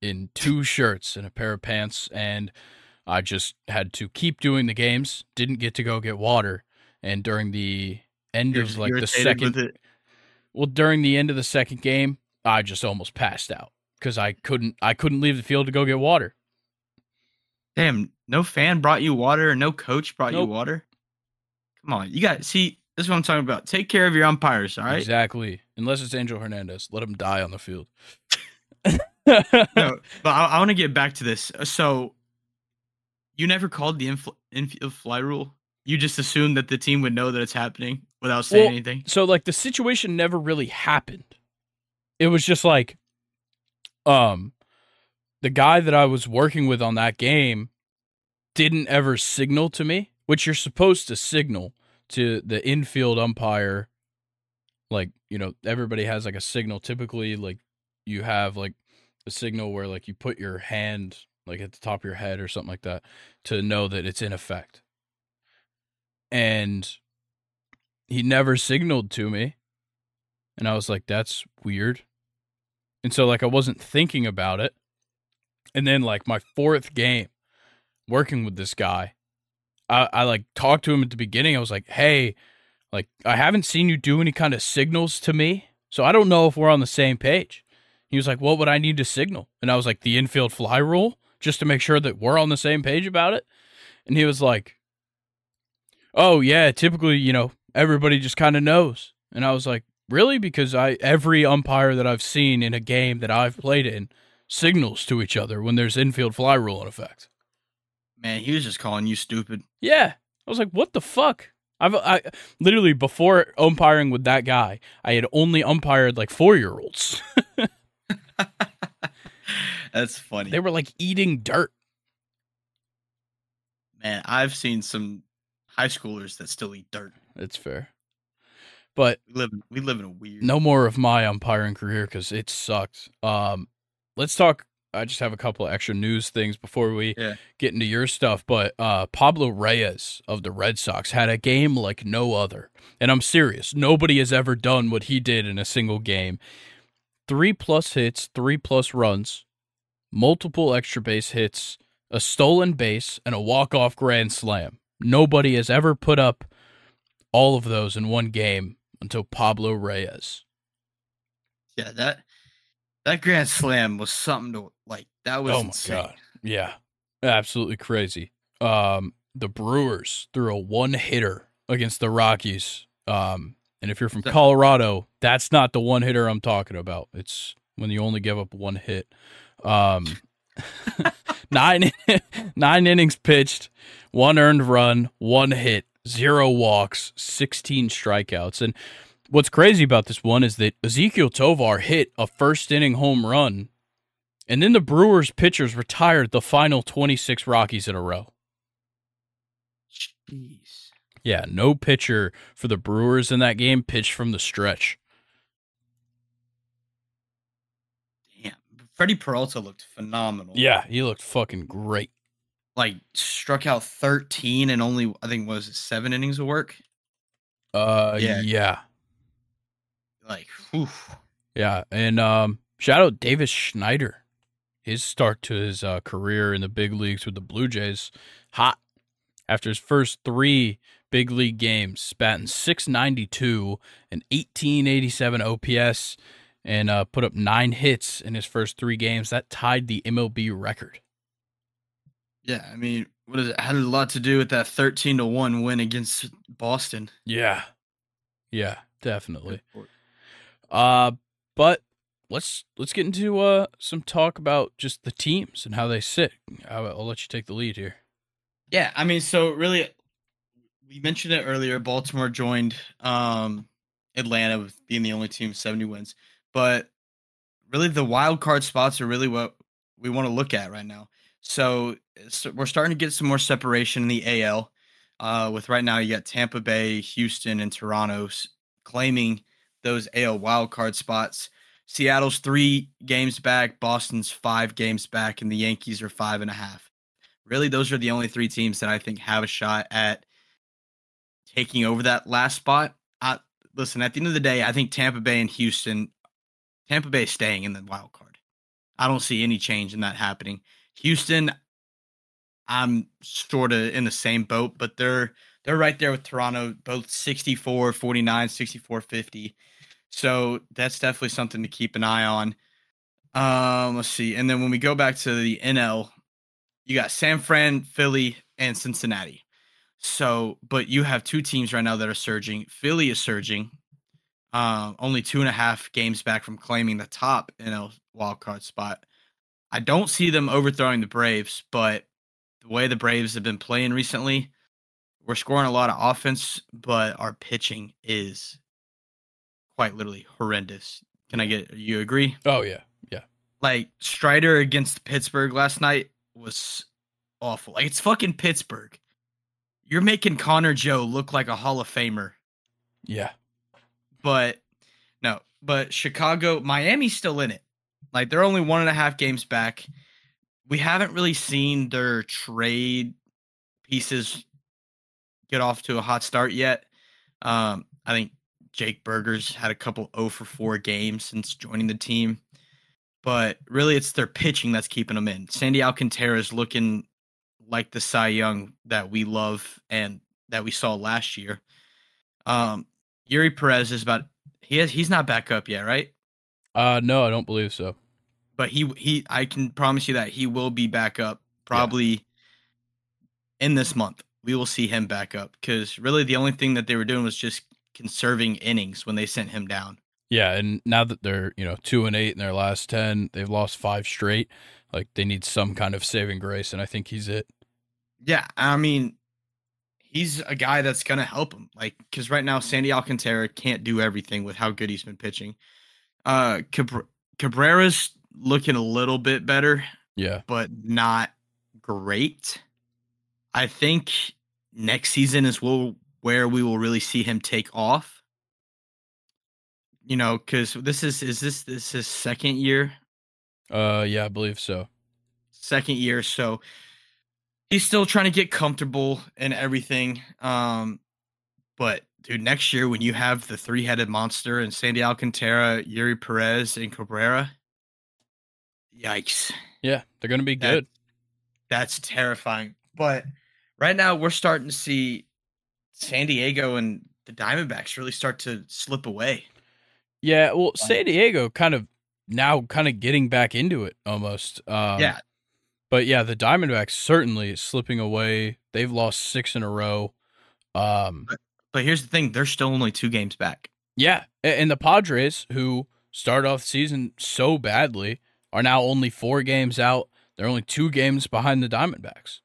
S1: in two shirts and a pair of pants and I just had to keep doing the games, didn't get to go get water and during the end
S2: You're
S1: of like the second well, during the end of the second game, I just almost passed out because I couldn't. I couldn't leave the field to go get water.
S2: Damn, no fan brought you water no coach brought
S1: Nope.
S2: you water. Come on, you got see. This is what I'm talking about. Take care of your umpires, all right?
S1: Exactly. Unless it's Angel Hernandez, let him die on the field.
S2: no, but I, I want to get back to this. So, you never called the infl- infield fly rule. You just assumed that the team would know that it's happening without saying
S1: Well,
S2: anything.
S1: so like the situation never really happened. It was just like, um, the guy that I was working with on that game didn't ever signal to me, which you're supposed to signal to the infield umpire. Like, you know, everybody has like a signal. Typically, like you have like a signal where like you put your hand like at the top of your head or something like that to know that it's in effect. And he never signaled to me. And I was like, that's weird. And so, like, I wasn't thinking about it. And then, like, my fourth game working with this guy, I, I like talked to him at the beginning. I was like, hey, like, I haven't seen you do any kind of signals to me. So I don't know if we're on the same page. He was like, what would I need to signal? And I was like, the infield fly rule, just to make sure that we're on the same page about it. And he was like, oh, yeah, typically, you know, everybody just kind of knows. And I was like, really? Because I every umpire that I've seen in a game that I've played in signals to each other when there's infield fly rule in effect.
S2: Man, he was just calling you stupid.
S1: Yeah. I was like, what the fuck? I've I literally before umpiring with that guy, I had only umpired like four year olds.
S2: That's funny.
S1: they were like eating dirt.
S2: Man, I've seen some high schoolers that still eat dirt.
S1: It's fair. But
S2: We live in, we live in a weird.
S1: no more of my umpiring career because it sucked. Um, let's talk. I just have a couple of extra news things before we
S2: Yeah.
S1: get into your stuff. But uh, Pablo Reyes of the Red Sox had a game like no other, and I'm serious. Nobody has ever done what he did in a single game. Three plus hits, three plus runs, multiple extra base hits, a stolen base, and a walk off grand slam. Nobody has ever put up all of those in one game until Pablo Reyes.
S2: Yeah, that that grand slam was something to like. That was
S1: Oh my
S2: insane.
S1: God. Yeah, absolutely crazy. Um, the Brewers threw a one hitter against the Rockies. Um, and if you're from Colorado, that's not the one hitter I'm talking about. It's when you only give up one hit. Um, nine nine innings pitched, one earned run, one hit, zero walks, sixteen strikeouts, and. What's crazy about this one is that Ezequiel Tovar hit a first inning home run and then the Brewers pitchers retired the final 26 Rockies in a row.
S2: Jeez.
S1: Yeah, no pitcher for the Brewers in that game pitched from the stretch.
S2: Damn. Freddie Peralta looked phenomenal.
S1: Yeah, he looked fucking great.
S2: Like struck out 13 and only I think was it seven innings of work.
S1: Uh
S2: Yeah.
S1: yeah.
S2: Like, whew.
S1: Yeah, and um shout out Davis Schneider. His start to his uh, career in the big leagues with the Blue Jays hot. after his first three big league games, batting 692 and 1887 OPS, and uh, put up nine hits in his first three games. That tied the MLB record.
S2: Yeah, I mean, what is it? Had a lot to do with that thirteen to one win against Boston.
S1: Yeah, yeah, definitely. Uh, but let's let's get into uh some talk about just the teams and how they sit. I'll, I'll let you take the lead here.
S2: Yeah, I mean, so really, we mentioned it earlier. Baltimore joined um, Atlanta with being the only team with 70 wins, but really the wild card spots are really what we want to look at right now. So, so we're starting to get some more separation in the AL. Uh, with right now, you got Tampa Bay, Houston, and Toronto claiming those AL wild card spots. Seattle's three games back, Boston's five games back, and the Yankees are five and a half. Really, those are the only three teams that I think have a shot at taking over that last spot. I, listen, at the end of the day, I think Tampa Bay and Houston, Tampa Bay staying in the wild card. I don't see any change in that happening. Houston, I'm sort of in the same boat, but they're they're right there with Toronto, both 64 49, 64 50. So that's definitely something to keep an eye on. Um, let's see. And then when we go back to the NL, you got San Fran, Philly, and Cincinnati. So, but you have two teams right now that are surging. Philly is surging, uh, only two and a half games back from claiming the top in a wild card spot. I don't see them overthrowing the Braves, but the way the Braves have been playing recently, we're scoring a lot of offense, but our pitching is quite literally horrendous. Can I get you agree?
S1: Oh yeah, yeah.
S2: Like Strider against Pittsburgh last night was awful. Like it's fucking Pittsburgh. You're making Connor Joe look like a Hall of Famer.
S1: Yeah.
S2: But no, but Chicago, Miami's still in it. Like they're only one and a half games back. We haven't really seen their trade pieces get off to a hot start yet. Um, I think Jake Burger's had a couple 0 for 4 games since joining the team. But really, it's their pitching that's keeping them in. Sandy Alcantara is looking like the Cy Young that we love and that we saw last year. Um, Eury Perez is about he has he's not back up yet, right?
S1: Uh no, I don't believe so.
S2: But he he I can promise you that he will be back up probably yeah. in this month. We will see him back up because really the only thing that they were doing was just conserving innings when they sent him down.
S1: Yeah, and now that they're you know two and eight in their last ten, they've lost five straight. Like they need some kind of saving grace, and I think he's it.
S2: Yeah, I mean, he's a guy that's gonna help him. Like because right now Sandy Alcantara can't do everything with how good he's been pitching. Uh, Cabrera's looking a little bit better.
S1: Yeah,
S2: but not great. I think next season is will where we will really see him take off. You know, because this is is this this is second year?
S1: Uh, yeah, I believe so.
S2: Second year, so he's still trying to get comfortable and everything. Um, but dude, next year when you have the three headed monster and Sandy Alcantara, Eury Perez, and Cabrera, yikes!
S1: Yeah, they're gonna be good.
S2: That, that's terrifying. But right now we're starting to see San Diego and the Diamondbacks really start to slip away.
S1: Yeah, well, San Diego kind of now kind of getting back into it almost. Um,
S2: yeah.
S1: But yeah, the Diamondbacks certainly slipping away. They've lost six in a row. Um,
S2: but, but here's the thing: they're still only two games back.
S1: Yeah, and the Padres, who started off the season so badly, are now only four games out. They're only two games behind the Diamondbacks.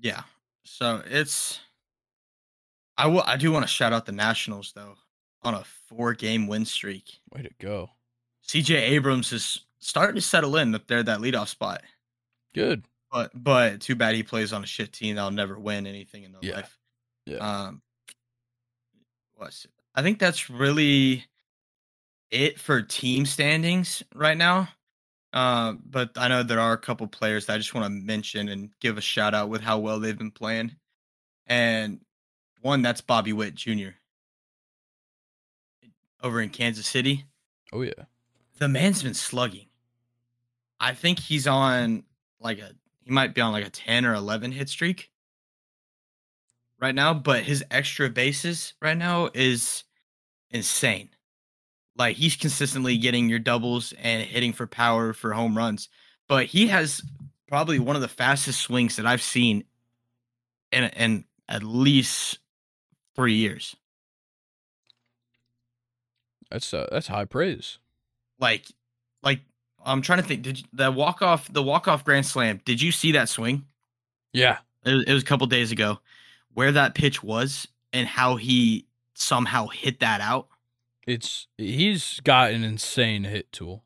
S2: Yeah, so it's I will. I do want to shout out the Nationals though on a four-game win streak.
S1: Way to go!
S2: C.J. Abrams is starting to settle in up there that leadoff spot.
S1: Good,
S2: but but too bad he plays on a shit team that'll never win anything in their
S1: yeah.
S2: life.
S1: Yeah.
S2: Um. What's it? I think that's really it for team standings right now. Uh, but I know there are a couple players that I just want to mention and give a shout out with how well they've been playing. And one, that's Bobby Witt Jr. over in Kansas City.
S1: Oh yeah.
S2: The man's been slugging. I think he's on like a he might be on like a 10 or 11 hit streak. right now, but his extra bases right now is insane. Like he's consistently getting your doubles and hitting for power for home runs, but he has probably one of the fastest swings that I've seen in in at least three years.
S1: That's uh, that's high praise.
S2: Like, like I'm trying to think. Did you, the walk off the walk off grand slam? Did you see that swing?
S1: Yeah,
S2: it was, it was a couple days ago. Where that pitch was and how he somehow hit that out.
S1: It's he's got an insane hit tool.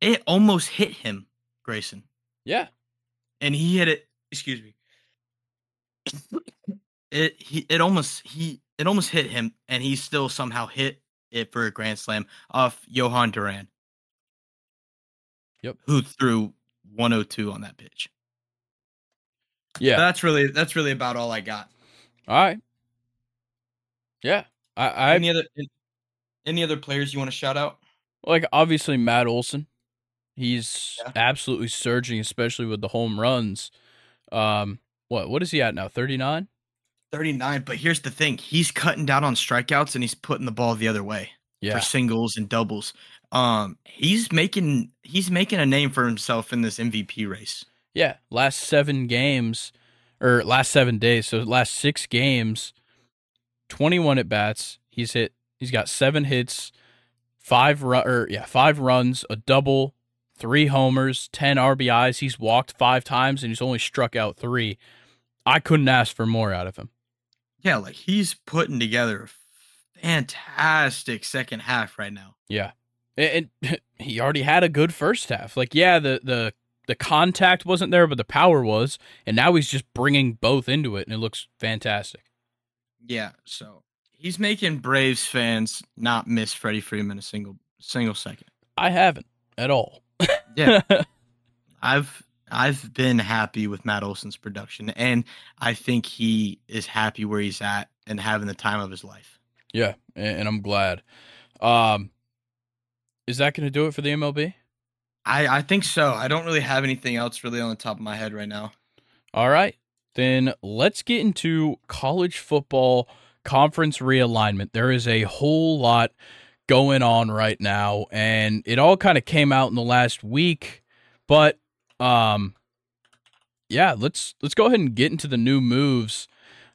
S2: It almost hit him, Grayson.
S1: Yeah,
S2: and he hit it. Excuse me. It he it almost he it almost hit him, and he still somehow hit it for a grand slam off Jhoan Duran.
S1: Yep.
S2: Who threw 102 on that pitch.
S1: Yeah.
S2: That's really that's really about all I got.
S1: All right. Yeah. I, I
S2: any other any other players you want to shout out?
S1: Like obviously Matt Olson. He's
S2: Yeah.
S1: absolutely surging, especially with the home runs. Um, what what is he at now? Thirty nine.
S2: 39, but here's the thing. He's cutting down on strikeouts and he's putting the ball the other way
S1: Yeah,
S2: for singles and doubles. Um he's making he's making a name for himself in this MVP race.
S1: yeah. Last seven games, or last seven days. So last six games, twenty one at bats. He's hit. He's got seven hits, five run, or yeah, five runs, a double, three homers, ten RBIs. He's walked five times and he's only struck out three. I couldn't ask for more out of him.
S2: Yeah, like he's putting together a fantastic second half right now.
S1: Yeah. And, and he already had a good first half. Like, yeah, the the the contact wasn't there, but the power was, and now he's just bringing both into it, and it looks fantastic.
S2: Yeah, so he's making Braves fans not miss Freddie Freeman a single single second.
S1: I haven't at all.
S2: Yeah. I've I've been happy with Matt Olson's production, and I think he is happy where he's at and having the time of his life.
S1: Yeah, and, I'm glad. Um, is that going to do it for the MLB?
S2: I I think so. I don't really have anything else really on the top of my head right now.
S1: All right, then let's get into college football conference realignment. There is a whole lot going on right now, and it all kind of came out in the last week. But um, yeah, let's let's go ahead and get into the new moves.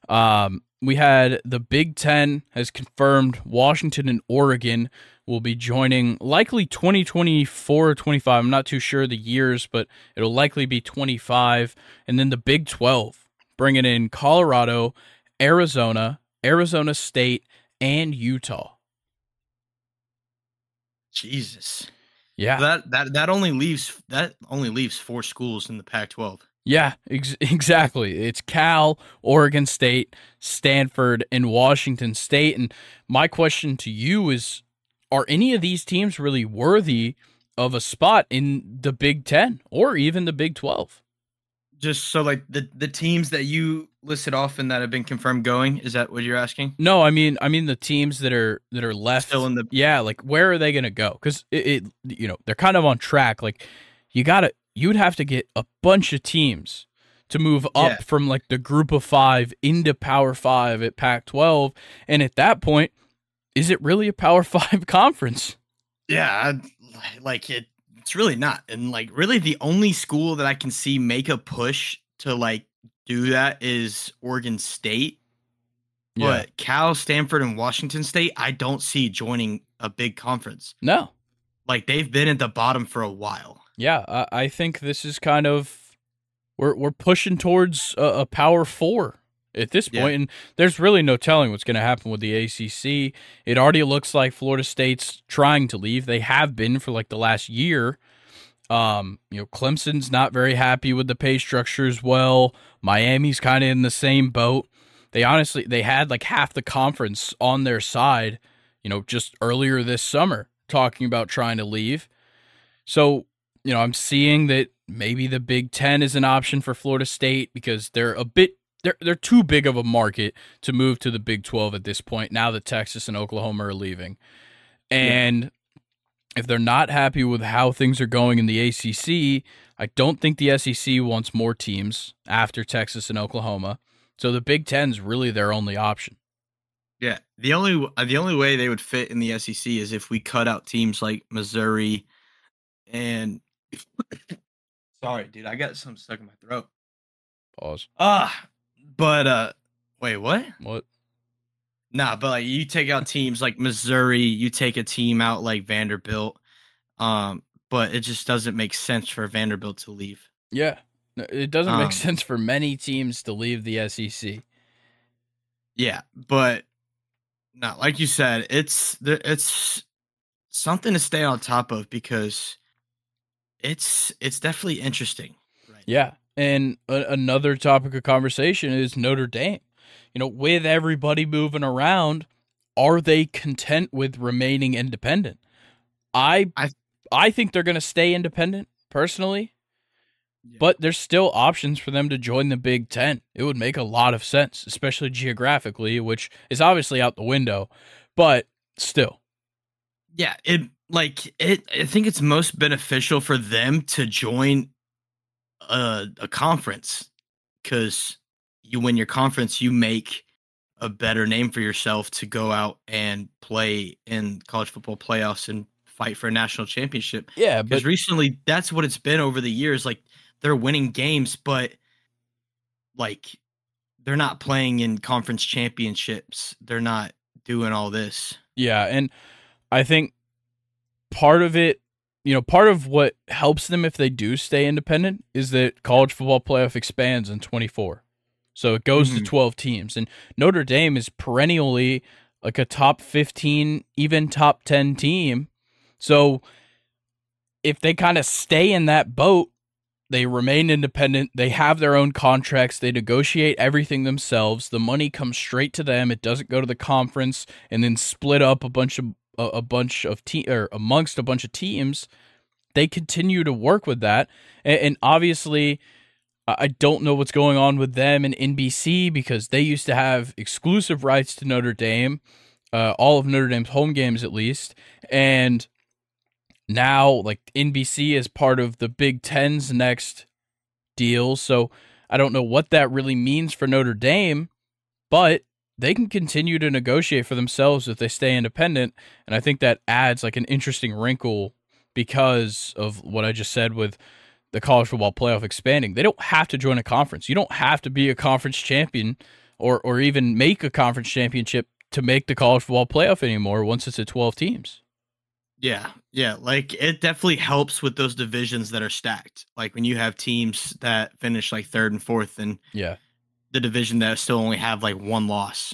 S1: Um, we had the Big Ten has confirmed Washington and Oregon will be joining likely 2024 or 25. I'm not too sure the years, but it'll likely be 25. And then the Big 12 bringing in Colorado, Arizona, Arizona State, and Utah.
S2: Jesus.
S1: Yeah.
S2: That that that only leaves that only leaves four schools in the Pac-12.
S1: Yeah, ex- exactly. It's Cal, Oregon State, Stanford, and Washington State. And my question to you is are any of these teams really worthy of a spot in the Big 10 or even the Big 12?
S2: Just so like the the teams that you listed off and that have been confirmed going, is that what you're asking?
S1: No, I mean I mean the teams that are that are left
S2: Still in the
S1: Yeah, like where are they going to go? Cuz it, it you know, they're kind of on track like you got to you'd have to get a bunch of teams to move up
S2: Yeah.
S1: from like the group of 5 into power 5 at Pac-12 and at that point is it really a power 5 conference?
S2: Yeah, I- like it. It's really not, and like really, the only school that I can see make a push to like do that is Oregon State. But Cal, Stanford, and Washington State, I don't see joining a big conference.
S1: No.
S2: Like they've been at the bottom for a while.
S1: Yeah, I, I think this is kind of we're we're pushing towards a, a power four at this
S2: Yeah.
S1: point, and there's really no telling what's going to happen with the ACC. It already looks like Florida State's trying to leave. They have been for like the last year. Um, you know, Clemson's not very happy with the pay structure as well. Miami's kind of in the same boat. They honestly they had like half the conference on their side, you know, just earlier this summer talking about trying to leave. So, you know, I'm seeing that maybe the Big 10 is an option for Florida State because they're a bit they're they're too big of a market to move to the Big 12 at this point now that Texas and Oklahoma are leaving. And if they're not happy with how things are going in the ACC, I don't think the SEC wants more teams after Texas and Oklahoma. So the Big Ten's really their only option.
S2: Yeah, the only the only way they would fit in the SEC is if we cut out teams like Missouri and sorry, dude, I got something stuck in my throat.
S1: Pause.
S2: Ah, but uh, wait, what?
S1: What?
S2: Nah, but like you take out teams like Missouri, you take a team out like Vanderbilt, um, but it just doesn't make sense for Vanderbilt to leave.
S1: Yeah. It doesn't make
S2: Um,
S1: sense for many teams to leave the SEC.
S2: Yeah, but not like you said, it's it's something to stay on top of because it's it's definitely interesting. Right.
S1: Yeah. And a- another topic of conversation is Notre Dame. You know, with everybody moving around, are they content with remaining independent? I I,
S2: I-
S1: think they're going to stay independent personally,
S2: Yeah.
S1: but there's still options for them to join the Big 10. It would make a lot of sense, especially geographically, which is obviously out the window, but still.
S2: Yeah, it like it. I think it's most beneficial for them to join a a conference because you win your conference, you make a better name for yourself to go out and play in college football playoffs and fight for a national championship.
S1: Yeah,
S2: Because
S1: but
S2: recently, that's what it's been over the years. Like they're winning games, but like they're not playing in conference championships. They're not doing all this.
S1: Yeah, and I think part of it, you know, part of what helps them if they do stay independent is that college football playoff expands in 24. So it goes to
S2: Mhm.
S1: 12 teams and Notre Dame is perennially like a top 15, even top 10 team. So if they kind of stay in that boat, they remain independent, they have their own contracts, they negotiate everything themselves, the money comes straight to them, it doesn't go to the conference and then split up a bunch of a, a bunch of te- or amongst a bunch of teams they continue to work with that and, and obviously I I don't know what's going on with them and NBC because they used to have exclusive rights to Notre Dame, uh, all of Notre Dame's home games at least, and now like NBC is part of the Big Ten's next deal. So I don't know what that really means for Notre Dame, but they can continue to negotiate for themselves if they stay independent, and I think that adds like an interesting wrinkle because of what I just said with the college football playoff expanding. They don't have to join a conference. You don't have to be a conference champion or or even make a conference championship to make the college football playoff anymore once it's at 12 teams.
S2: Yeah, yeah, like it definitely helps with those divisions that are stacked. Like when you have teams that finish like third and fourth, and
S1: Yeah.
S2: The division that still only have like one loss.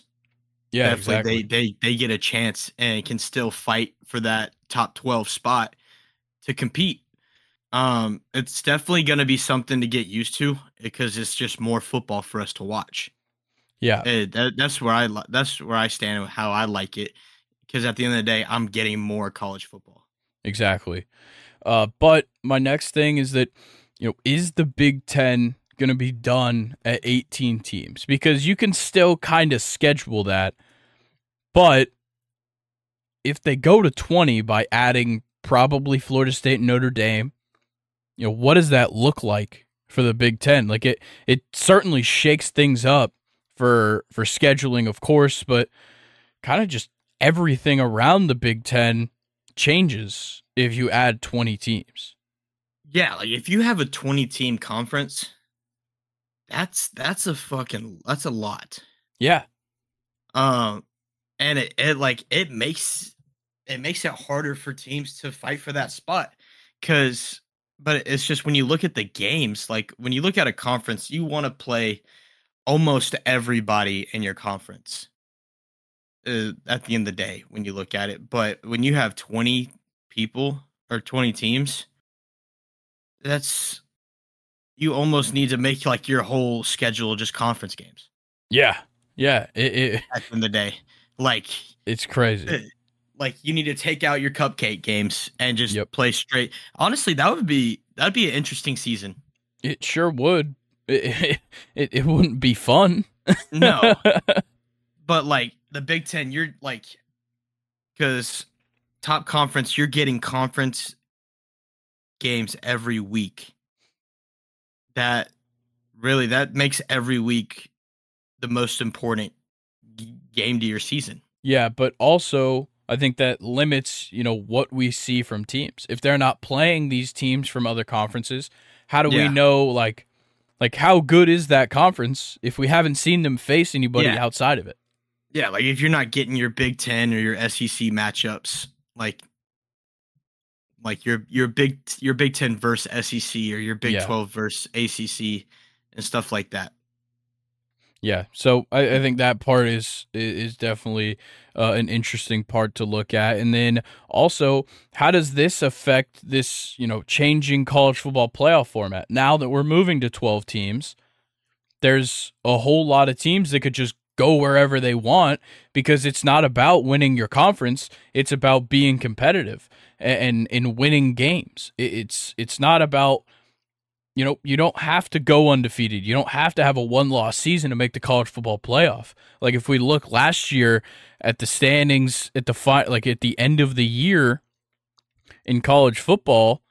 S1: Yeah,
S2: definitely
S1: exactly.
S2: they they they get a chance and can still fight for that top twelve spot to compete. Um, it's definitely going to be something to get used to because it's just more football for us to watch.
S1: yeah.
S2: Eh, that, that's where I that's where I stand with how I like it. Because at the end of the day, I'm getting more college football.
S1: Exactly. Uh, but my next thing is that, you know, is the Big Ten going to be done at 18 teams? Because you can still kind of schedule that. But if they go to 20 by adding probably Florida State and Notre Dame, you know, what does that look like for the Big Ten? Like it, it certainly shakes things up for for scheduling, of course, but kind of just everything around the Big Ten changes if you add 20 teams.
S2: Yeah, like if you have a 20 team conference, that's that's a fucking that's a lot.
S1: Yeah.
S2: Um and it, it like it makes it makes it harder for teams to fight for that spot cuz but it's just when you look at the games, like when you look at a conference, you want to play almost everybody in your conference. Uh, at the end of the day when you look at it, but when you have 20 people or 20 teams, that's you almost need to make like your whole schedule just conference games
S1: Yeah. Yeah. It, it,
S2: at the end of the day. Like
S1: it's crazy.
S2: Eh, like you need to take out your cupcake games and just
S1: Yep.
S2: play straight. Honestly, that would be that'd be an interesting season.
S1: It sure would. It, it, it wouldn't be fun.
S2: No, but like the Big Ten, you're like because top conference, you're getting conference games every week. That really that makes every week the most important g- game to your season.
S1: Yeah, but also I think that limits, you know, what we see from teams. If they're not playing these teams from other conferences, how do
S2: Yeah.
S1: we know like like how good is that conference if we haven't seen them face anybody
S2: Yeah.
S1: outside of it?
S2: Yeah, like if you're not getting your Big Ten or your SEC matchups, like like your your big your Big Ten versus SEC or your Big
S1: Yeah.
S2: Twelve versus ACC and stuff like that.
S1: Yeah, so I, I think that part is is definitely uh, an interesting part to look at, and then also how does this affect this you know changing college football playoff format? Now that we're moving to twelve teams, there's a whole lot of teams that could just go wherever they want because it's not about winning your conference; it's about being competitive and in winning games. It's it's not about you know, you don't have to go undefeated. You don't have to have a one loss season to make the college football playoff. Like if we look last year at the standings at the fi- like at the end of the year in college football,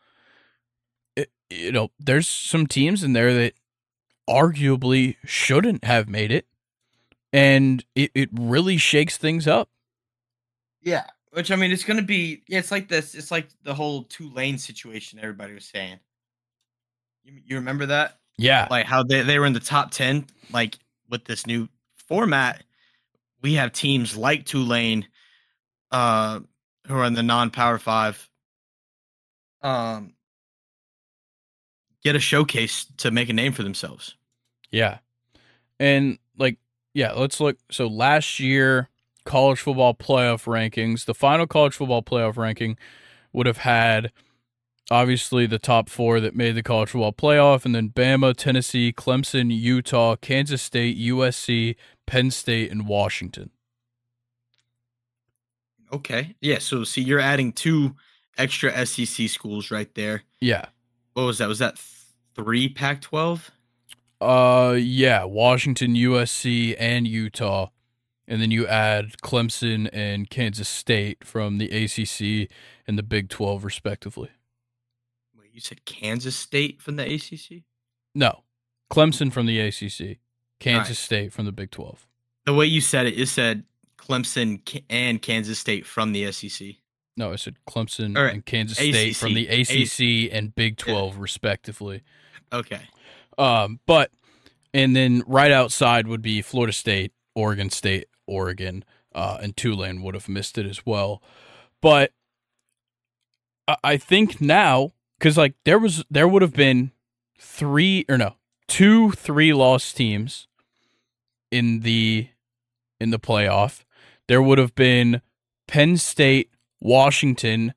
S1: it, you know, there's some teams in there that arguably shouldn't have made it. And it, it really shakes things up.
S2: Yeah, which I mean, it's gonna be. Yeah, it's like this. It's like the whole Tulane situation. Everybody was saying. You, you remember that?
S1: Yeah.
S2: Like how they they were in the top ten. Like with this new format, we have teams like Tulane, uh, who are in the non-power five. Um, get a showcase to make a name for themselves.
S1: Yeah. And like, yeah, let's look. So last year, college football playoff rankings, the final college football playoff ranking would have had obviously the top four that made the college football playoff, and then Bama, Tennessee, Clemson, Utah, Kansas State, USC, Penn State, and Washington.
S2: Okay, yeah. So see, you're adding two extra SEC schools right there.
S1: Yeah.
S2: What was that? Was that three Pac-12?
S1: Uh, yeah, Washington, USC, and Utah. And then you add Clemson and Kansas State from the ACC and the Big 12, respectively.
S2: Wait, you said Kansas State from the ACC?
S1: No, Clemson from the ACC, Kansas
S2: Right.
S1: State from the Big 12.
S2: The way you said it, you said Clemson and Kansas State from the SEC.
S1: No, I said Clemson
S2: right,
S1: and Kansas State from the
S2: ACC.
S1: ACC and Big 12, respectively.
S2: Okay.
S1: Um, but and then right outside would be Florida State, Oregon State, Oregon, uh, and Tulane would have missed it as well. But I, think now because like there was there would have been three or no two three loss teams in the in the playoff. There would have been Penn State, Washington,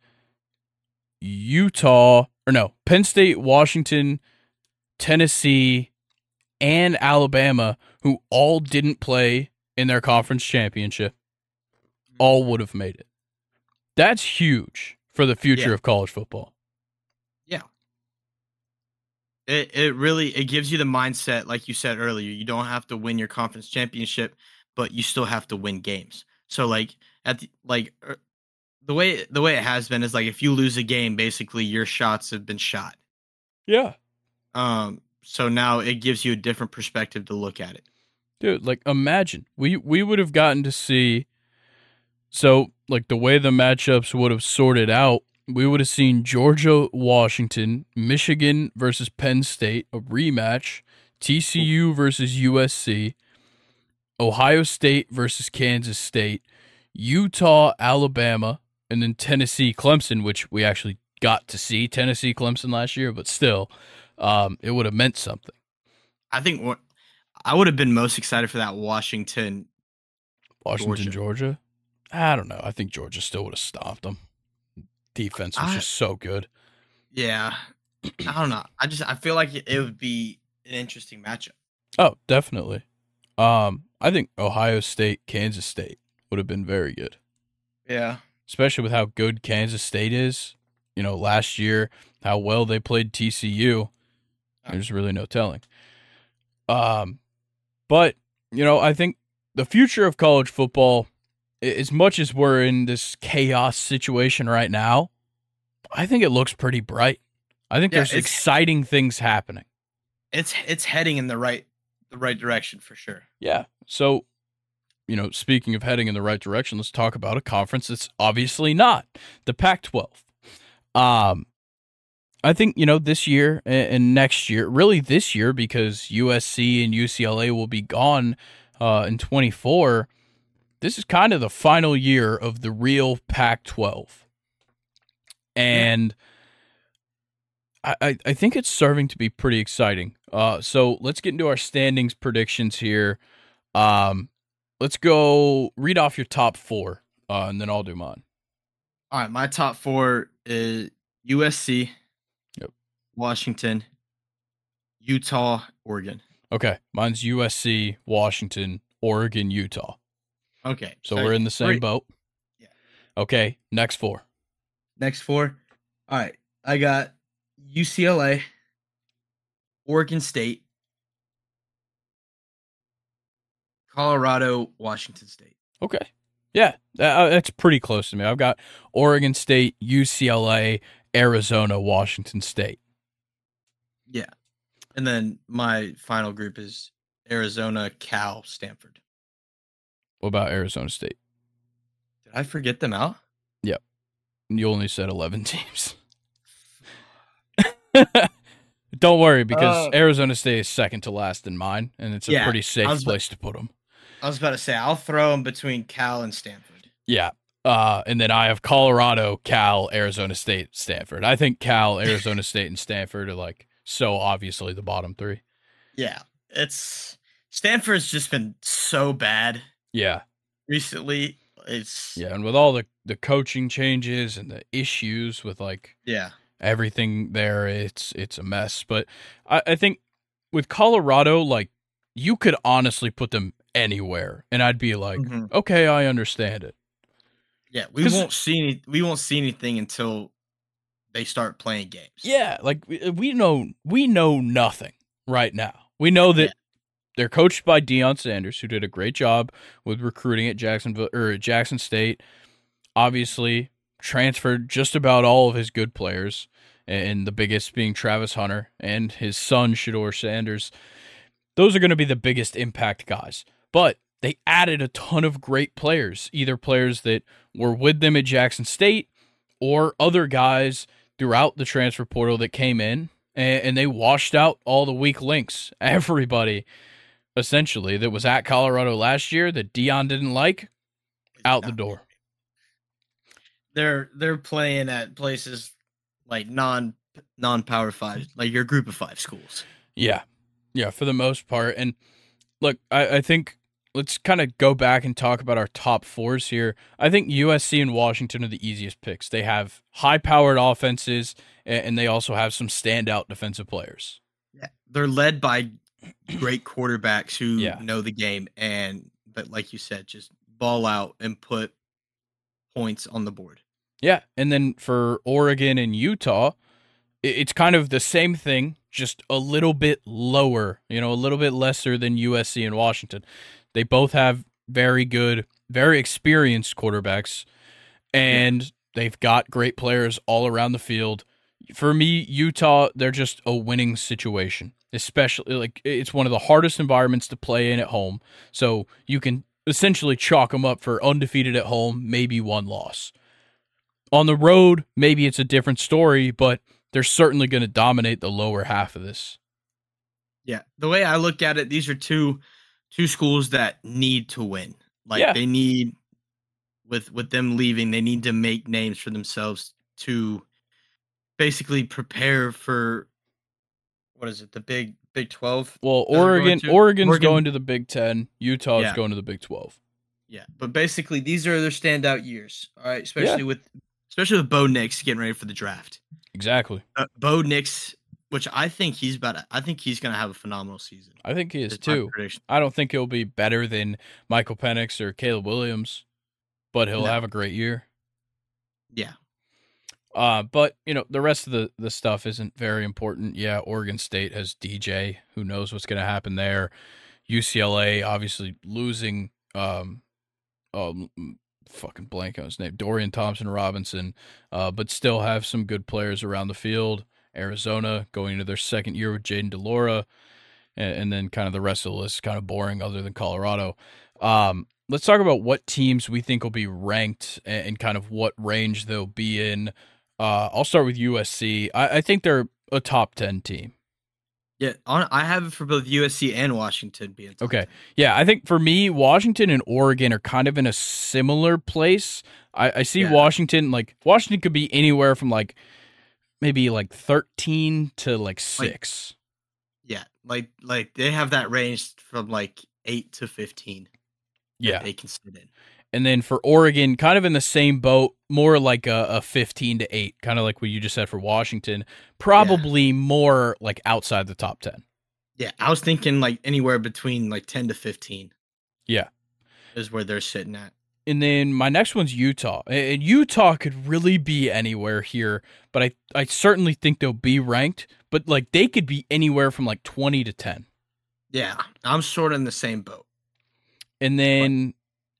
S1: Utah, or no, Penn State, Washington, Tennessee, and Alabama, who all didn't play in their conference championship, all would have made it. That's huge for the future
S2: Yeah.
S1: of college football.
S2: Yeah. It it really it gives you the mindset, like you said earlier. You don't have to win your conference championship, but you still have to win games. So like at the, like er, the way the way it has been is like if you lose a game, basically your shots have been shot.
S1: Yeah.
S2: Um. So now it gives you a different perspective to look at it.
S1: Dude, like imagine we we would have gotten to see so like the way the matchups would have sorted out, we would have seen Georgia, Washington, Michigan versus Penn State, a rematch, TCU versus USC, Ohio State versus Kansas State, Utah, Alabama, and then Tennessee, Clemson, which we actually got to see Tennessee, Clemson last year, but still, um, it would have meant something.
S2: I think what I would have been most excited for that Washington.
S1: Washington,
S2: Georgia.
S1: Georgia. I don't know. I think Georgia still would have stopped them. Defense was
S2: I-
S1: just so good.
S2: Yeah, I don't know. I just I feel like it, it would be an interesting matchup.
S1: Oh, definitely. Um, I think Ohio State, Kansas State would have been very good,
S2: Yeah.
S1: especially with how good Kansas State is. You know, last year how well they played TCU. There's really no telling. Um, but you know, I think the future of college football, as much as we're in this chaos situation right now, I think it looks pretty bright. I think
S2: Yeah,
S1: there's exciting things happening.
S2: It's it's heading in the right the right direction for sure.
S1: Yeah. So, you know, speaking of heading in the right direction, let's talk about a conference that's obviously not the Pac 12. Um, I think, you know, this year and next year, really this year, because USC and UCLA will be gone uh, in 24, this is kind of the final year of the real Pac 12. And I, I think it's serving to be pretty exciting. Uh, so let's get into our standings predictions here. Um, let's go read off your top four, uh, and then I'll do mine.
S2: All right, my top four is USC. Washington, Utah, Oregon.
S1: Okay, mine's USC, Washington, Oregon, Utah.
S2: Okay,
S1: So we're in the same
S2: three.
S1: boat.
S2: Yeah.
S1: Okay, next four.
S2: Next four. All right, I got UCLA, Oregon State, Colorado, Washington State.
S1: Okay. Yeah, that, uh, that's pretty close to me. I've got Oregon State, UCLA, Arizona, Washington State.
S2: Yeah, and then my final group is Arizona, Cal, Stanford.
S1: What about Arizona State?
S2: Did I forget them out? Yep.
S1: You only said 11 teams. Don't worry because
S2: Uh,
S1: Arizona State is second to last in mine, and it's a
S2: Yeah,
S1: pretty safe
S2: about-
S1: place to put them.
S2: I was about to say I'll throw them between Cal and Stanford.
S1: Yeah. Uh, and then I have Colorado, Cal, Arizona State, Stanford. I think Cal, Arizona State, and Stanford are like so obviously the bottom three.
S2: Yeah, it's Stanford's just been so bad
S1: Yeah.
S2: recently. It's
S1: Yeah. And with all the, the coaching changes and the issues with like
S2: yeah,
S1: everything there, it's it's a mess. But I, I think with Colorado, like you could honestly put them anywhere and I'd be like,
S2: Mhm.
S1: okay, I understand it.
S2: yeah. we won't see any. We won't see anything until they start playing games.
S1: Yeah, like we, uh, we know we know nothing right now. We know that
S2: Yeah.
S1: they're coached by Deion Sanders, who did a great job with recruiting at Jacksonville or at Jackson State. Obviously, transferred just about all of his good players, and the biggest being Travis Hunter and his son Shedeur Sanders. Those are going to be the biggest impact guys. But they added a ton of great players, either players that were with them at Jackson State or other guys throughout the transfer portal that came in and, and they washed out all the weak links. Everybody, essentially, that was at Colorado last year that Deion didn't like, out the door.
S2: They're they're playing at places like non non power five, like your group of five schools.
S1: Yeah. Yeah, for the most part. And look, I, I think let's kind of go back and talk about our top fours here. I think USC and Washington are the easiest picks. They have high powered offenses and they also have some standout defensive players.
S2: Yeah, they're led by great quarterbacks who
S1: Yeah.
S2: know the game and but like you said, just ball out and put points on the board.
S1: Yeah, and then for Oregon and Utah, it's kind of the same thing, just a little bit lower, you know, a little bit lesser than USC and Washington. They both have very good, very experienced quarterbacks, and they've got great players all around the field. For me, Utah, they're just a winning situation, especially like it's one of the hardest environments to play in at home. So you can essentially chalk them up for undefeated at home, maybe one loss. On the road, maybe it's a different story, but they're certainly going to dominate the lower half of this.
S2: Yeah, the way I look at it, these are two two schools that need to win. Like
S1: Yeah.
S2: they need with with them leaving, they need to make names for themselves to basically prepare for what is it, the big Big Twelve?
S1: Well,
S2: They're going
S1: Oregon, Oregon's
S2: Oregon-
S1: going to the Big Ten. Utah's
S2: Yeah.
S1: going to the Big Twelve.
S2: Yeah, but basically these are their standout years. All right, especially with especially with Bo Nix getting ready for the draft.
S1: Exactly.
S2: Uh, Bo Nix, which I think he's about. to- I think he's going to have a phenomenal season.
S1: I think he is
S2: is
S1: too. I don't think he'll be better than Michael Penix or Caleb Williams, but he'll
S2: No.
S1: have a great year.
S2: Yeah,
S1: Uh, but you know the rest of the the stuff isn't very important. Yeah, Oregon State has DJ. Who knows what's going to happen there? UCLA obviously losing. Um, um, fucking blank on his name, Dorian Thompson Robinson. Uh, but still have some good players around the field. Arizona going into their second year with Jayden de Laura. and, and then kind of the rest of the list is kind of boring, other than Colorado. Um, let's talk about what teams we think will be ranked and, and kind of what range they'll be in. Uh, I'll start with USC. I, I think they're a top ten team.
S2: Yeah, on, I have it for both USC and Washington being
S1: Okay.
S2: 10.
S1: Yeah, I think for me, Washington and Oregon are kind of in a similar place. I, I see
S2: Yeah.
S1: Washington like Washington could be anywhere from like maybe like thirteen to like six.
S2: Yeah, like like they have that range from like eight to fifteen.
S1: yeah,
S2: they can sit in.
S1: and then for Oregon, kind of in the same boat, more like a, a fifteen to eight, kind of like what you just said for Washington. Probably more like outside the top ten.
S2: Yeah, I was thinking like anywhere between like ten to fifteen.
S1: Yeah.
S2: is where they're sitting at.
S1: And then my next one's Utah. And Utah could really be anywhere here, but I, I certainly think they'll be ranked. But like they could be anywhere from like 20 to 10.
S2: Yeah, I'm sort of in the same boat.
S1: And then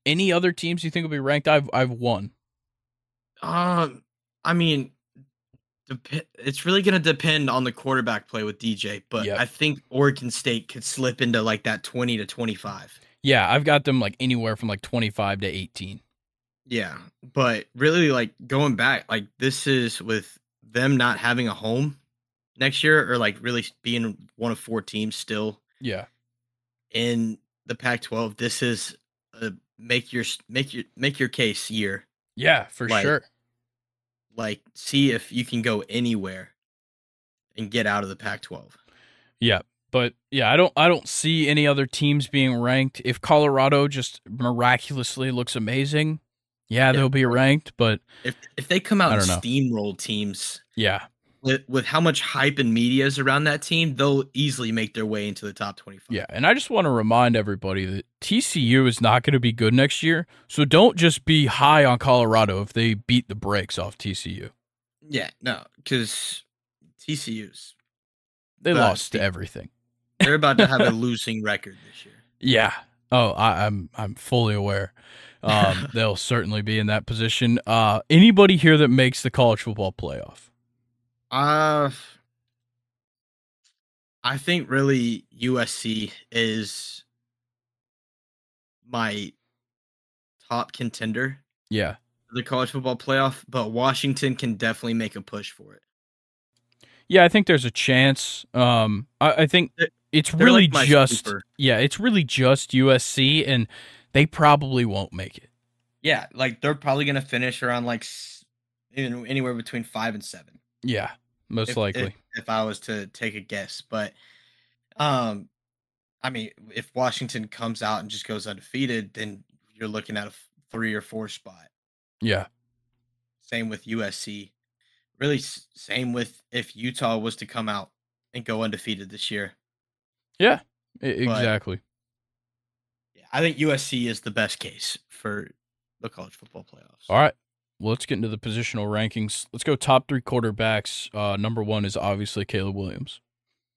S1: any other teams you think will be ranked? I've I've won.
S2: Um, I mean, dep- it's really gonna depend on the quarterback play with DJ, but
S1: Yep.
S2: I think Oregon State could slip into like that twenty to twenty-five.
S1: Yeah, I've got them like anywhere from like 25 to 18.
S2: Yeah, but really, like going back, like this is with them not having a home next year, or like really being one of four teams still
S1: Yeah.
S2: in the Pac-12. This is a make your make your make your case year.
S1: Yeah, for
S2: Like-
S1: sure.
S2: Like, see if you can go anywhere and get out of the Pac-12.
S1: Yeah. But yeah, I don't I don't see any other teams being ranked. If Colorado just miraculously looks amazing, yeah, they'll be ranked, but
S2: If if they come out and
S1: know.
S2: steamroll teams
S1: yeah.
S2: with with how much hype and media is around that team, they'll easily make their way into the top 25.
S1: Yeah, and I just want to remind everybody that TCU is not going to be good next year. So don't just be high on Colorado if they beat the brakes off TCU.
S2: Yeah, no, because TCU's
S1: They lost everything.
S2: They're about to have a losing record this year.
S1: Yeah. Oh, I, I'm I'm fully aware. Um, they'll certainly be in that position. Uh, anybody here that makes the college football playoff?
S2: Uh I think really USC is my top contender
S1: Yeah.
S2: the college football playoff, but Washington can definitely make a push for it.
S1: Yeah, I think there's a chance. Um, I, I think it's
S2: they're
S1: really
S2: like
S1: just yeah, it's really just USC, and they probably won't make it.
S2: Yeah, like they're probably going to finish around like anywhere between 5 and 7.
S1: Yeah, most
S2: if,
S1: likely.
S2: If, if I was to take a guess, but um, I mean, if Washington comes out and just goes undefeated, then you're looking at a three or four spot.
S1: yeah,
S2: Same with USC. Really, same with if Utah was to come out and go undefeated this year.
S1: Yeah, exactly.
S2: Yeah, I think USC is the best case for the college football playoffs.
S1: All right. Well, let's get into the positional rankings. Let's go top three quarterbacks. Uh, number one is obviously Caleb Williams.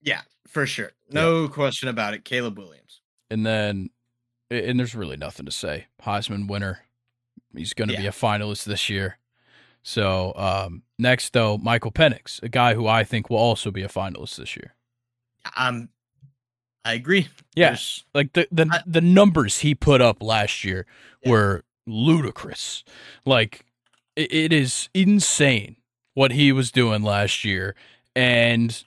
S2: Yeah, for sure. No question about it. Caleb Williams.
S1: And then, and there's really nothing to say. Heisman winner. He's going to be a finalist this year. So, um, next, though, Michael Penix, a guy who I think will also be a finalist this year.
S2: Um, I agree.
S1: Yeah. Like the, the,
S2: I-
S1: the numbers he put up last year
S2: Yeah.
S1: were ludicrous. Like, it, it is insane what he was doing last year. And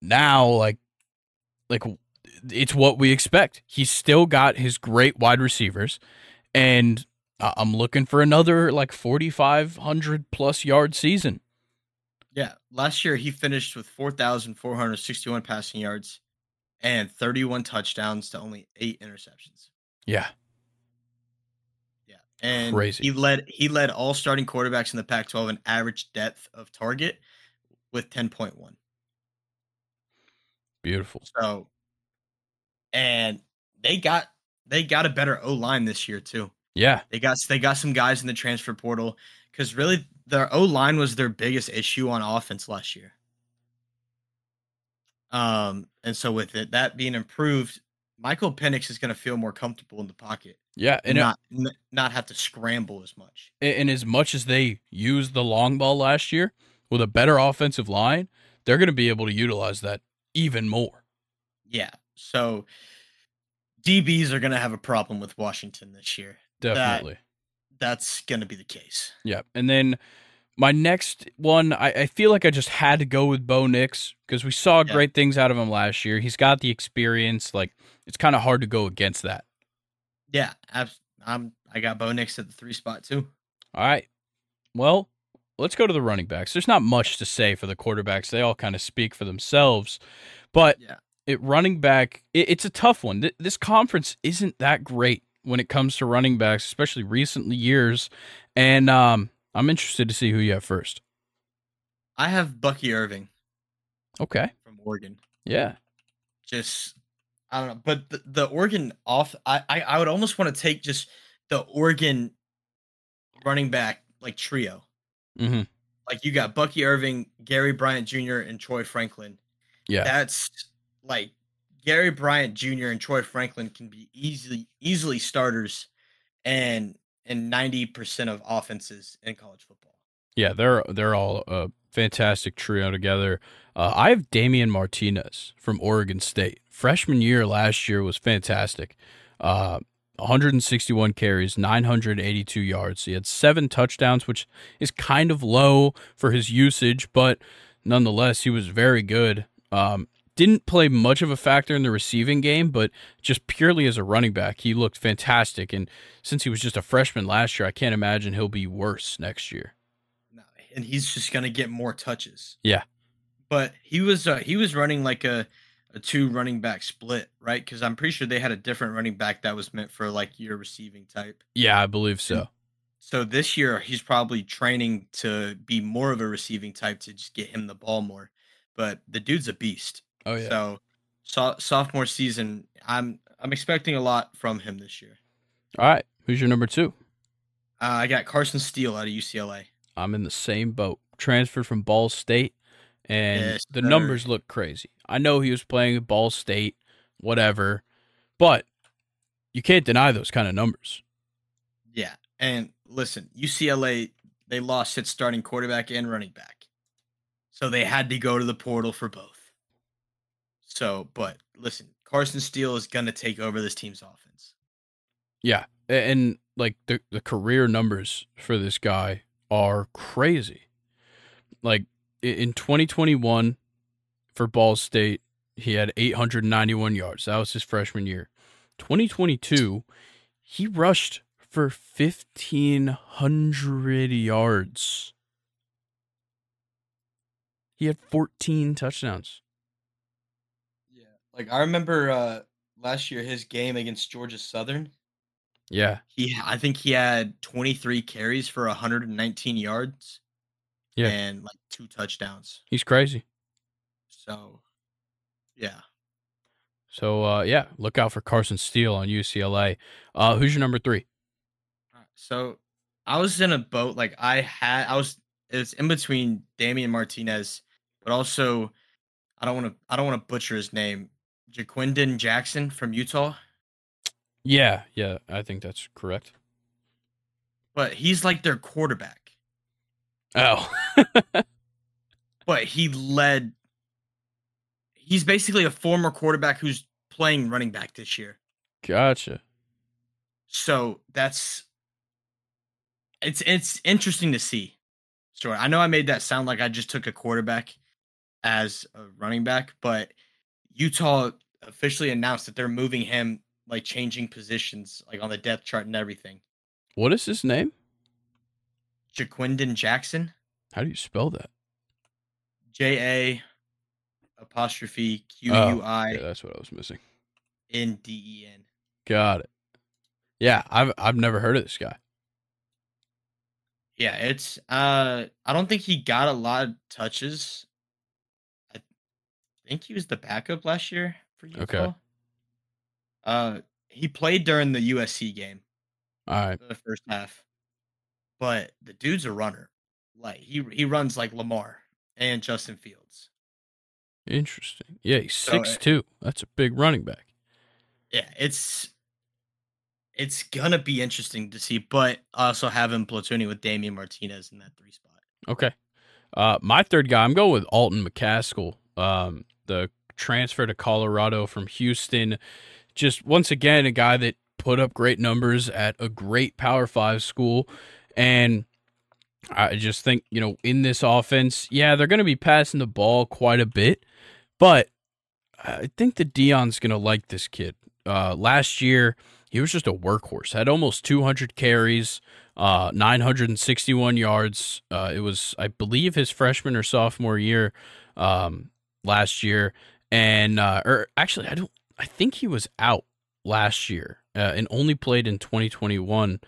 S1: now, like, like it's what we expect. He's still got his great wide receivers, and I'm looking for another like 4,500 plus yard season.
S2: Yeah, last year he finished with 4,461 passing yards and 31 touchdowns to only eight interceptions.
S1: Yeah,
S2: Yeah, and
S1: Crazy.
S2: he led he led all starting quarterbacks in the Pac-12 in average depth of target with 10.1.
S1: beautiful.
S2: So, and they got they got a better O line this year too.
S1: Yeah,
S2: They got they got some guys in the transfer portal because really their O line was their biggest issue on offense last year. Um, and so with it that being improved, Michael Penix is going to feel more comfortable in the pocket
S1: yeah,
S2: and not n- not have to scramble as much.
S1: and as much as they used the long ball last year with a better offensive line, they're going to be able to utilize that even more.
S2: Yeah, So DBs are going to have a problem with Washington this year.
S1: Definitely.
S2: That's going to be the case.
S1: Yeah. And then my next one, I, I feel like I just had to go with Bo Nix because we saw
S2: Yeah.
S1: great things out of him last year. He's got the experience. Like, it's kind of hard to go against that.
S2: Yeah, abs- I'm. I got Bo Nix at the three spot too.
S1: All right. Well, let's go to the running backs. There's not much to say for the quarterbacks. They all kind of speak for themselves. But
S2: Yeah.
S1: it running back, it, it's a tough one. Th- This conference isn't that great when it comes to running backs, especially recent years. And um, I'm interested to see who you have first.
S2: I have Bucky Irving
S1: Okay.
S2: from Oregon.
S1: Yeah.
S2: Just I don't know, but the, the Oregon off. I, I I would almost want to take just the Oregon running back like trio.
S1: hmm
S2: Like you got Bucky Irving, Gary Bryant Jr., and Troy Franklin.
S1: Yeah.
S2: that's like Gary Bryant Jr. and Troy Franklin can be easily easily starters, and and ninety percent of offenses in college football.
S1: Yeah, they're they're all a fantastic trio together. Uh, I have Damien Martinez from Oregon State. Freshman year last year was fantastic. Uh, 161 carries, 982 yards. He had seven touchdowns, which is kind of low for his usage, but nonetheless, he was very good. Um, didn't play much of a factor in the receiving game, but just purely as a running back, he looked fantastic. And since he was just a freshman last year, I can't imagine he'll be worse next year.
S2: No, and he's just gonna get more touches.
S1: Yeah.
S2: but he was uh, he was running like a a two running back split, right? Because I'm pretty sure they had a different running back that was meant for like your receiving type.
S1: Yeah, I believe so.
S2: So this year he's probably training to be more of a receiving type to just get him the ball more. But the dude's a beast.
S1: Oh yeah.
S2: So, so sophomore season, I'm I'm expecting a lot from him this year.
S1: All right. Who's your number two?
S2: Uh, I got Carson Steele out of UCLA.
S1: I'm in the same boat. Transferred from Ball State, and
S2: Yes,
S1: the
S2: sir.
S1: numbers look crazy. I know he was playing at Ball State, whatever, but you can't deny those kind of numbers.
S2: Yeah, and listen, UCLA they lost its starting quarterback and running back, so they had to go to the portal for both. So, but listen, Carson Steele is gonna take over this team's offense.
S1: Yeah, and like the the career numbers for this guy are crazy. Like in 2021 for Ball State, he had 891 yards. That was his freshman year. 2022, he rushed for 1500 yards. He had 14 touchdowns.
S2: Like I remember uh last year his game against Georgia Southern.
S1: Yeah.
S2: He, I think he had 23 carries for 119 yards.
S1: Yeah.
S2: and like two touchdowns.
S1: He's crazy.
S2: So, yeah.
S1: So uh yeah, look out for Carson Steele on UCLA. Uh who's your number 3?
S2: So I was in a boat like I had I was it's in between Damien Martinez, but also I don't want to I don't want to butcher his name. Ja'Quinden Jackson from Utah,
S1: Yeah, yeah, I think that's correct.
S2: but he's like their quarterback.
S1: Oh.
S2: But he led. He's basically a former quarterback who's playing running back this year.
S1: gotcha.
S2: So that's it's it's interesting to see. Sure, I know I made that sound like I just took a quarterback as a running back, but Utah officially announced that they're moving him, like changing positions, like on the depth chart and everything.
S1: What is his name?
S2: Ja'Quinden Jackson,
S1: How do you spell that?
S2: J A apostrophe Q U I.
S1: Oh, Yeah, that's what I was missing.
S2: N D E N.
S1: Got it. Yeah, I've I've never heard of this guy.
S2: Yeah, it's uh I don't think he got a lot of touches. I think he was the backup last year for Utah.
S1: Okay.
S2: Uh he played during the USC game,
S1: All right.
S2: the first half. But the dude's a runner. Like he he runs like Lamar and Justin Fields.
S1: Interesting. Yeah, he's
S2: So,
S1: six two. That's a big running back.
S2: Yeah, it's it's gonna be interesting to see, but I also have him platooning with Damien Martinez in that three spot.
S1: Okay. Uh my third guy, I'm going with Alton McCaskill, um, the transfer to Colorado from Houston. Just once again, a guy that put up great numbers at a great Power Five school. And I just think, you know, in this offense, yeah, they're going to be passing the ball quite a bit, but I think that Deion's going to like this kid. Uh, last year, he was just a workhorse, had almost 200 carries, uh, 961 yards. Uh, it was, I believe, his freshman or sophomore year um, last year. And, uh, or actually, I don't, I think he was out last year uh, and only played in 2021.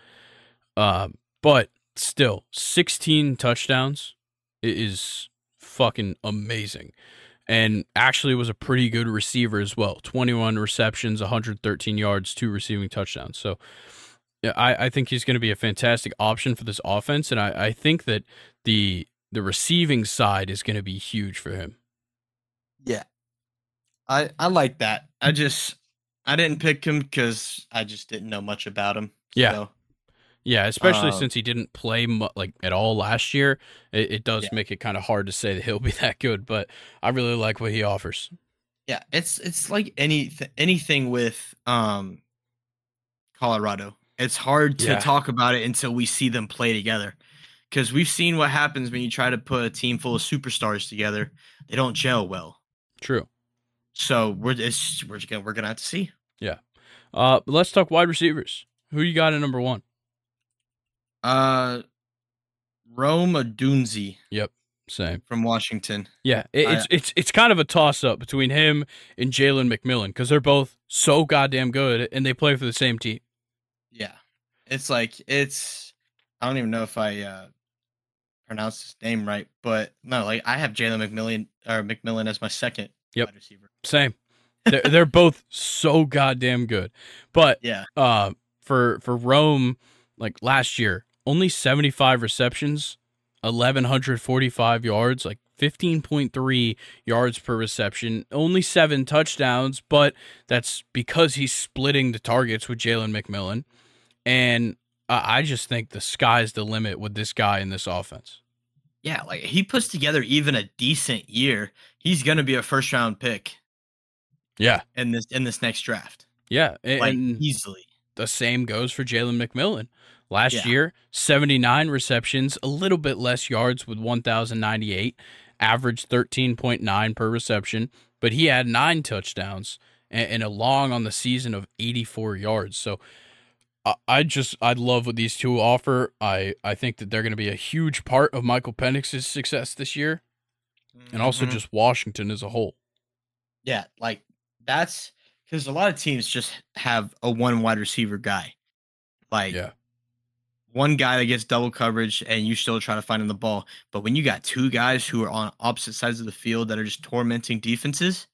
S1: Uh, but still, 16 touchdowns is fucking amazing. And actually was a pretty good receiver as well. 21 receptions, 113 yards, two receiving touchdowns. So I, I think he's going to be a fantastic option for this offense. And I, I think that the the receiving side is going to be huge for him.
S2: Yeah. I I like that. I just I didn't pick him because I just didn't know much about him.
S1: Yeah.
S2: So,
S1: Yeah, especially
S2: Um,
S1: since he didn't play mu- like at all last year, it, it does
S2: Yeah.
S1: make it kind of hard to say that he'll be that good. But I really like what he offers.
S2: yeah, it's it's like any anything with um Colorado. It's hard to
S1: Yeah.
S2: talk about it until we see them play together. Because we've seen what happens when you try to put a team full of superstars together. They don't gel well.
S1: True.
S2: So we're it's, we're just gonna we're gonna have to see.
S1: Yeah. Uh, let's talk wide receivers. Who you got at number one?
S2: Uh Rome Odunze
S1: Same.
S2: from Washington.
S1: Yeah, it,
S2: I-
S1: it's it's it's kind of a toss up between him and Jalen McMillan because they're both so goddamn good and they play for the same team.
S2: Yeah. It's like it's I don't even know if I uh pronounced his name right, but no, like I have Jalen McMillan or McMillan as my second
S1: Yep.
S2: wide receiver.
S1: Same. They're, they're both so goddamn good. But
S2: Yeah.
S1: uh, for for Rome, like last year, only seventy five receptions, eleven hundred forty five yards, like fifteen point three yards per reception, only seven touchdowns. But that's because he's splitting the targets with Jalen McMillan, and I I just think the sky's the limit with this guy in this offense.
S2: Yeah, like he puts together even a decent year. He's gonna be a first round pick
S1: Yeah,
S2: in this in this next draft.
S1: yeah, and,
S2: Like easily.
S1: the same goes for Jalen McMillan. Last
S2: Yeah.
S1: year, 79 receptions, a little bit less yards with 1,098, average 13.9 per reception, but he had nine touchdowns and, and a long on the season of 84 yards. So I, I just, I love what these two offer. I, I think that they're going to be a huge part of Michael Penix's success this year and also
S2: Mhm.
S1: just Washington as a whole.
S2: yeah, like that's because a lot of teams just have a one wide receiver guy. Like
S1: Yeah.
S2: one guy that gets double coverage and you still try to find him the ball. But when you got two guys who are on opposite sides of the field that are just tormenting defenses,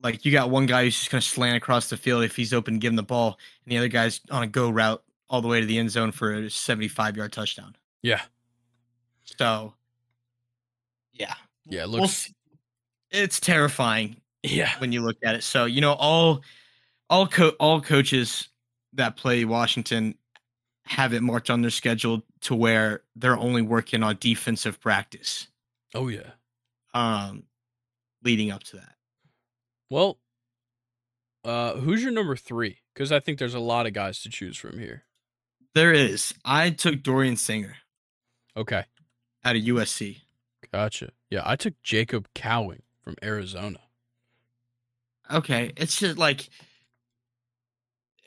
S2: like you got one guy who's just gonna slant across the field if he's open, give him the ball, and the other guy's on a go route all the way to the end zone for a 75 yard touchdown.
S1: Yeah.
S2: So yeah.
S1: Yeah, it
S2: We'll
S1: looks,
S2: see. it's terrifying
S1: yeah.
S2: when you look at it. So you know, all all co- all coaches that play Washington have it marked on their schedule to where they're only working on defensive practice.
S1: Oh, yeah.
S2: Um, leading up to that.
S1: Well, uh, who's your number three? Because I think there's a lot of guys to choose from here.
S2: There is. I took Dorian Singer
S1: Okay,
S2: out of USC.
S1: Gotcha. Yeah, I took Jacob Cowing from Arizona.
S2: Okay, it's just like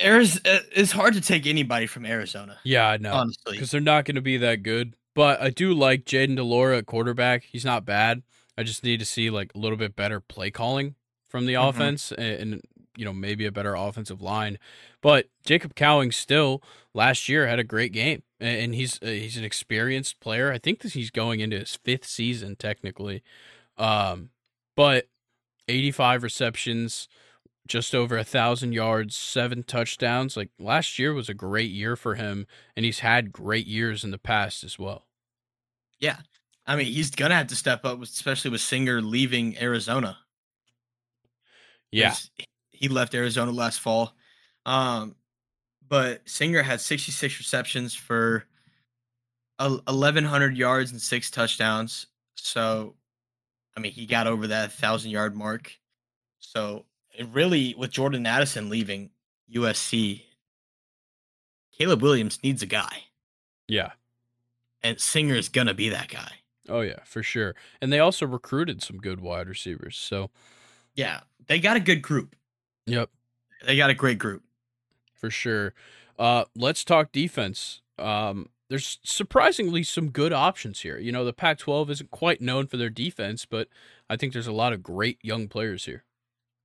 S2: Arizona. It's hard to take anybody from Arizona,
S1: Yeah, I know
S2: honestly.
S1: because they're not going to be that good. But I do like Jayden de Laura at quarterback. He's not bad. I just need to see like a little bit better play calling from the
S2: Mhm.
S1: offense and, and you know maybe a better offensive line. But Jacob Cowing still last year had a great game, and, he's uh, he's an experienced player. I think that he's going into his fifth season technically. Um, but 85 receptions, just over a thousand yards, seven touchdowns. Like last year was a great year for him, and he's had great years in the past as well.
S2: Yeah, I mean he's gonna have to step up, especially with Singer leaving Arizona.
S1: Yeah,
S2: he left Arizona last fall. Um, but Singer had 66 receptions for 1,100 yards and six touchdowns. So, I mean, he got over that thousand yard mark. So it really, with Jordan Addison leaving USC, Caleb Williams needs a guy,
S1: Yeah.
S2: and Singer is gonna be that guy.
S1: Oh yeah, for sure. And they also recruited some good wide receivers. So
S2: Yeah, they got a good group.
S1: yep,
S2: They got a great group.
S1: For sure. Uh, let's talk defense. Um, there's surprisingly some good options here. You know, the Pac-12 isn't quite known for their defense, but I think there's a lot of great young players here.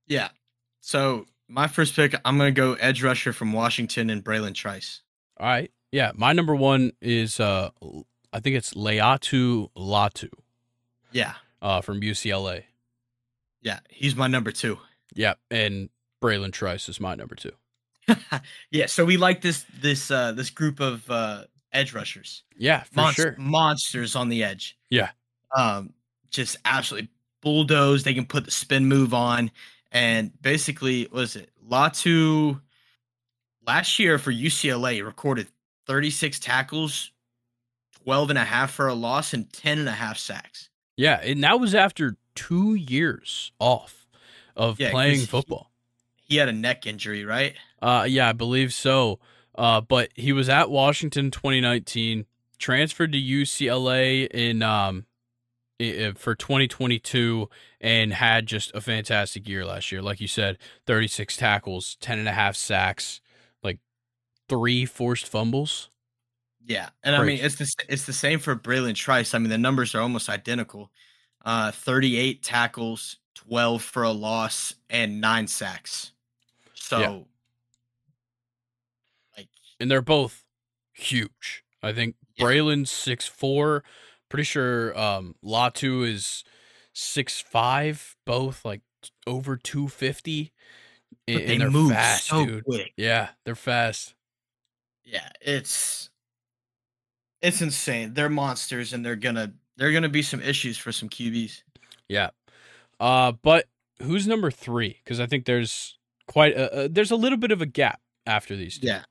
S2: Yeah. So my first pick, I'm gonna go edge rusher from Washington and Bralen Trice.
S1: All right, yeah, my number one is uh, I think it's Laiatu Latu
S2: Yeah,
S1: uh, from UCLA.
S2: yeah, he's my number two.
S1: Yeah, and Bralen Trice is my number two.
S2: yeah, so we like this this uh this group of uh edge rushers.
S1: Yeah, for
S2: Monst-
S1: sure.
S2: Monsters on the edge.
S1: Yeah.
S2: Um just absolutely bulldoze. They can put the spin move on and basically what is it? Latu last year for UCLA recorded 36 tackles, 12 and a half for a loss and 10 and a half sacks.
S1: Yeah, and that was after two years off of
S2: Yeah,
S1: playing
S2: he-
S1: football.
S2: He had a neck injury, right?
S1: Uh, yeah, I believe so. Uh, but he was at Washington 2019, transferred to UCLA in um for 2022, and had just a fantastic year last year. Like you said, 36 tackles, 10 and a half sacks, like three forced fumbles.
S2: Yeah, and I mean it's the it's the same for Bralen Trice. I mean the numbers are almost identical. Uh, 38 tackles, 12 for a loss, and nine sacks. So, like,
S1: and they're both huge. I think
S2: Yeah.
S1: Bralen's six four. Pretty sure um, Latu is six five. Both like over two fifty. And,
S2: they
S1: and they're
S2: move
S1: fast,
S2: so
S1: dude.
S2: quick.
S1: Yeah, they're fast.
S2: Yeah, it's it's insane. They're monsters, and they're gonna they're gonna be some issues for some QBs.
S1: Yeah. Uh, but who's number three? Because I think there's quite a, uh, there's a little bit of a gap after these two.
S2: Yeah,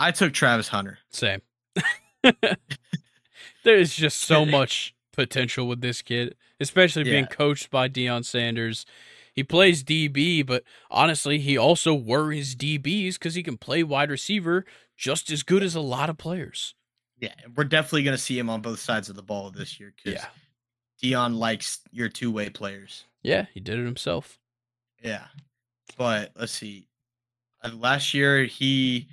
S2: I took Travis Hunter.
S1: Same. There's just so much potential with this kid, especially being coached by Deion Sanders. He plays DB, but honestly, he also worries DBs because he can play wide receiver just as good as a lot of players.
S2: Yeah, we're definitely gonna see him on both sides of the ball this year because Deion likes your two way players.
S1: Yeah, he did it himself.
S2: Yeah, but let's see. Uh, last year, he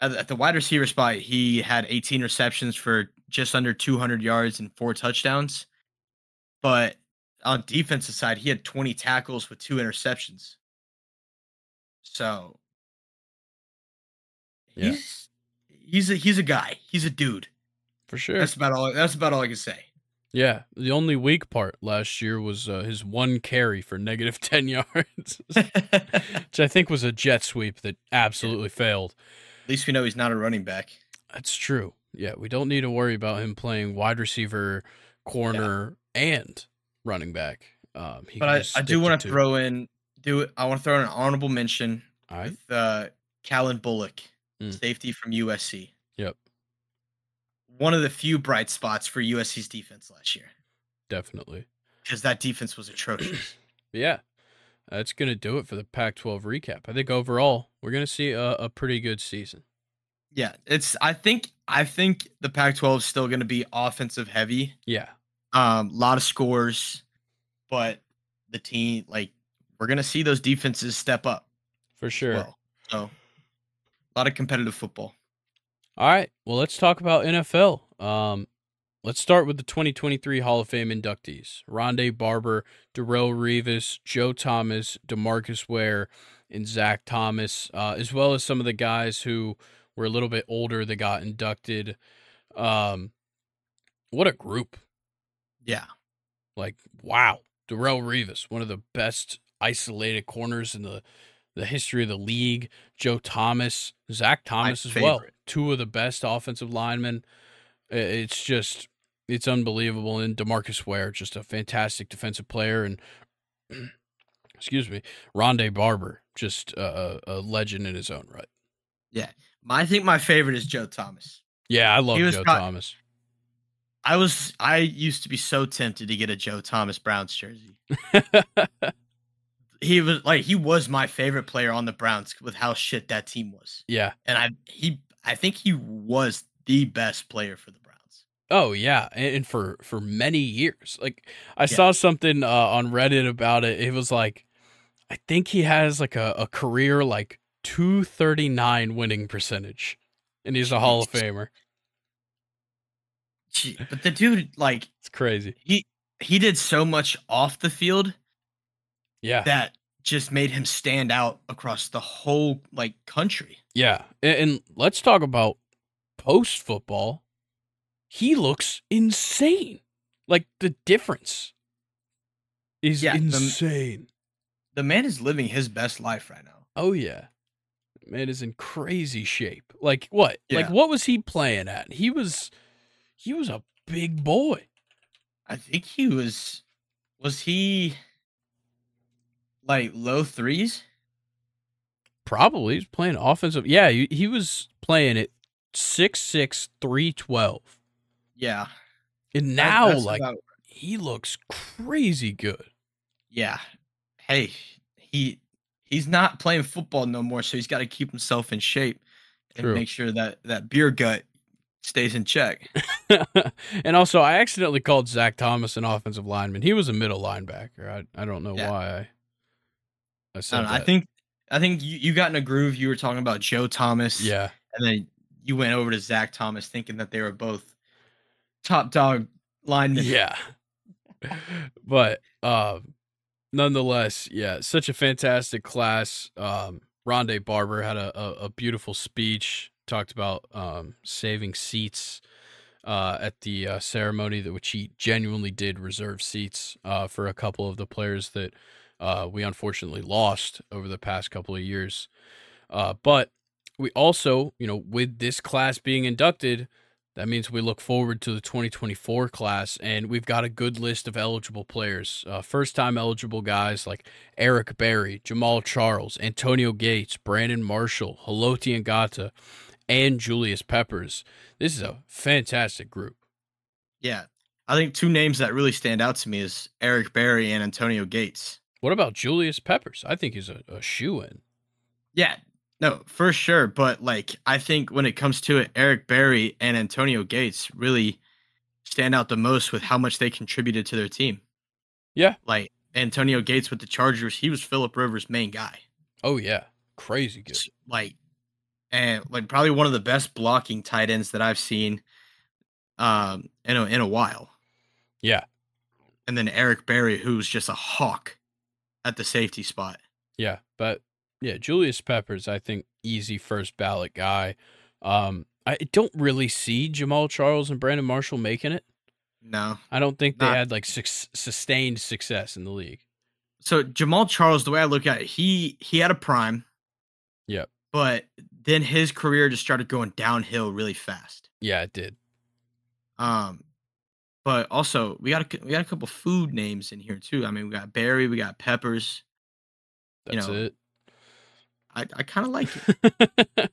S2: at, the- wide receiver spot, he had 18 receptions for just under 200 yards and four touchdowns. But on defensive side, he had 20 tackles with two interceptions. So
S1: Yeah.
S2: he's he's a he's a guy. He's a dude.
S1: For sure.
S2: That's about all. That's about all I can say.
S1: yeah. The only weak part last year was uh, his one carry for negative 10 yards, which I think was a jet sweep that absolutely failed.
S2: Least we know he's not a running back.
S1: That's true. Yeah, we don't need to worry about him playing wide receiver, corner, and running back. Um, he
S2: But I, I do want to throw in do. I want to throw in an honorable mention
S1: All right.
S2: with uh, Calen Bullock,
S1: Mm.
S2: safety from USC.
S1: Yep.
S2: One of the few bright spots for USC's defense last year
S1: Definitely.
S2: because that defense was atrocious.
S1: Yeah, that's gonna do it for the Pac-12 recap. I think overall we're gonna see a, a pretty good season.
S2: yeah, it's. I think. I think the Pac-12 is still going to be offensive heavy.
S1: Yeah,
S2: Um, a lot of scores, but the team like we're going to see those defenses step up.
S1: for sure.
S2: Well. So, a lot of competitive football.
S1: All right. Well, let's talk about NFL. Um, let's start with the 2023 Hall of Fame inductees: Rondé Barber, Darrelle Revis, Joe Thomas, Demarcus Ware, and Zach Thomas, uh, as well as some of the guys who were a little bit older that got inducted. Um, what a group!
S2: Yeah.
S1: Like, wow, Darrelle Revis, one of the best isolated corners in the the history of the league. Joe Thomas, Zach Thomas as well, two of the best offensive linemen. It's just, it's unbelievable. And Demarcus Ware, just a fantastic defensive player, and excuse me, Rondé Barber, just a, a legend in his own right.
S2: Yeah, I think my favorite is Joe Thomas.
S1: Yeah, I love Joe Thomas.
S2: I was I used to be so tempted to get a Joe Thomas Browns jersey. he was like he was my favorite player on the Browns with how shit that team was.
S1: Yeah.
S2: And I he I think he was the best player for the.
S1: Oh yeah, and, for for many years. Like I
S2: Yeah.
S1: saw something uh, on Reddit about it. It was like I think he has like a, a career like 239 winning percentage. And he's a Hall of Famer.
S2: Gee, But the dude like
S1: It's crazy.
S2: he he did so much off the field
S1: Yeah.
S2: that just made him stand out across the whole like country.
S1: Yeah. And, and let's talk about post football. He looks insane. Like the difference is
S2: Yeah,
S1: insane.
S2: The man is living his best life right now.
S1: Oh yeah. Man is in crazy shape. Like what? Like what was he playing at? He was he was a big boy.
S2: I think he was was he like low threes?
S1: Probably he's playing offensive. Yeah, he, he was playing at 6'6", 312.
S2: Yeah.
S1: And now
S2: that's
S1: like he looks crazy good.
S2: yeah. Hey, he he's not playing football no more, so he's got to keep himself in shape and
S1: True.
S2: make sure that that beer gut stays in check.
S1: and also, I accidentally called Zach Thomas an offensive lineman. He was a middle linebacker. I I don't know
S2: Yeah.
S1: why I I
S2: I,
S1: said
S2: don't know, I think I think you, you got in a groove. You were talking about Joe Thomas,
S1: yeah,
S2: and then you went over to Zach Thomas, thinking that they were both top dog linemen.
S1: yeah. but um, nonetheless, yeah, such a fantastic class. Um, Rondé Barber had a, a, a beautiful speech. Talked about um, saving seats uh, at the uh, ceremony, that which he genuinely did reserve seats uh, for a couple of the players that uh, we unfortunately lost over the past couple of years. Uh, but we also, you know, with this class being inducted, that means we look forward to the 2024 class, and we've got a good list of eligible players. Uh, first time eligible guys like Eric Berry, Jamaal Charles, Antonio Gates, Brandon Marshall, Haloti Ngata, and Julius Peppers. This is a fantastic group.
S2: Yeah. I think two names that really stand out to me is Eric Berry and Antonio Gates.
S1: What about Julius Peppers? I think he's a, a shoe in.
S2: Yeah, no, for sure. But like, I think when it comes to it, Eric Berry and Antonio Gates really stand out the most with how much they contributed to their team.
S1: Yeah.
S2: Like Antonio Gates with the Chargers, he was Philip Rivers' main guy.
S1: Oh, yeah. Crazy good.
S2: Like, and like probably one of the best blocking tight ends that I've seen um in a, in a while.
S1: Yeah.
S2: And then Eric Berry, who's just a hawk at the safety spot.
S1: Yeah, but yeah, Julius Peppers, I think easy first ballot guy. Um, I don't really see Jamaal Charles and Brandon Marshall making it.
S2: No.
S1: I don't think they had like suc sustained success in the league.
S2: So Jamaal Charles, the way I look at it, he he had a prime.
S1: Yep.
S2: But then his career just started going downhill really fast.
S1: Yeah, it did.
S2: Um, but also we got a, we got a couple food names in here too. I mean, we got Berry, we got Peppers. You
S1: That's
S2: know,
S1: it.
S2: I, I kind of like it.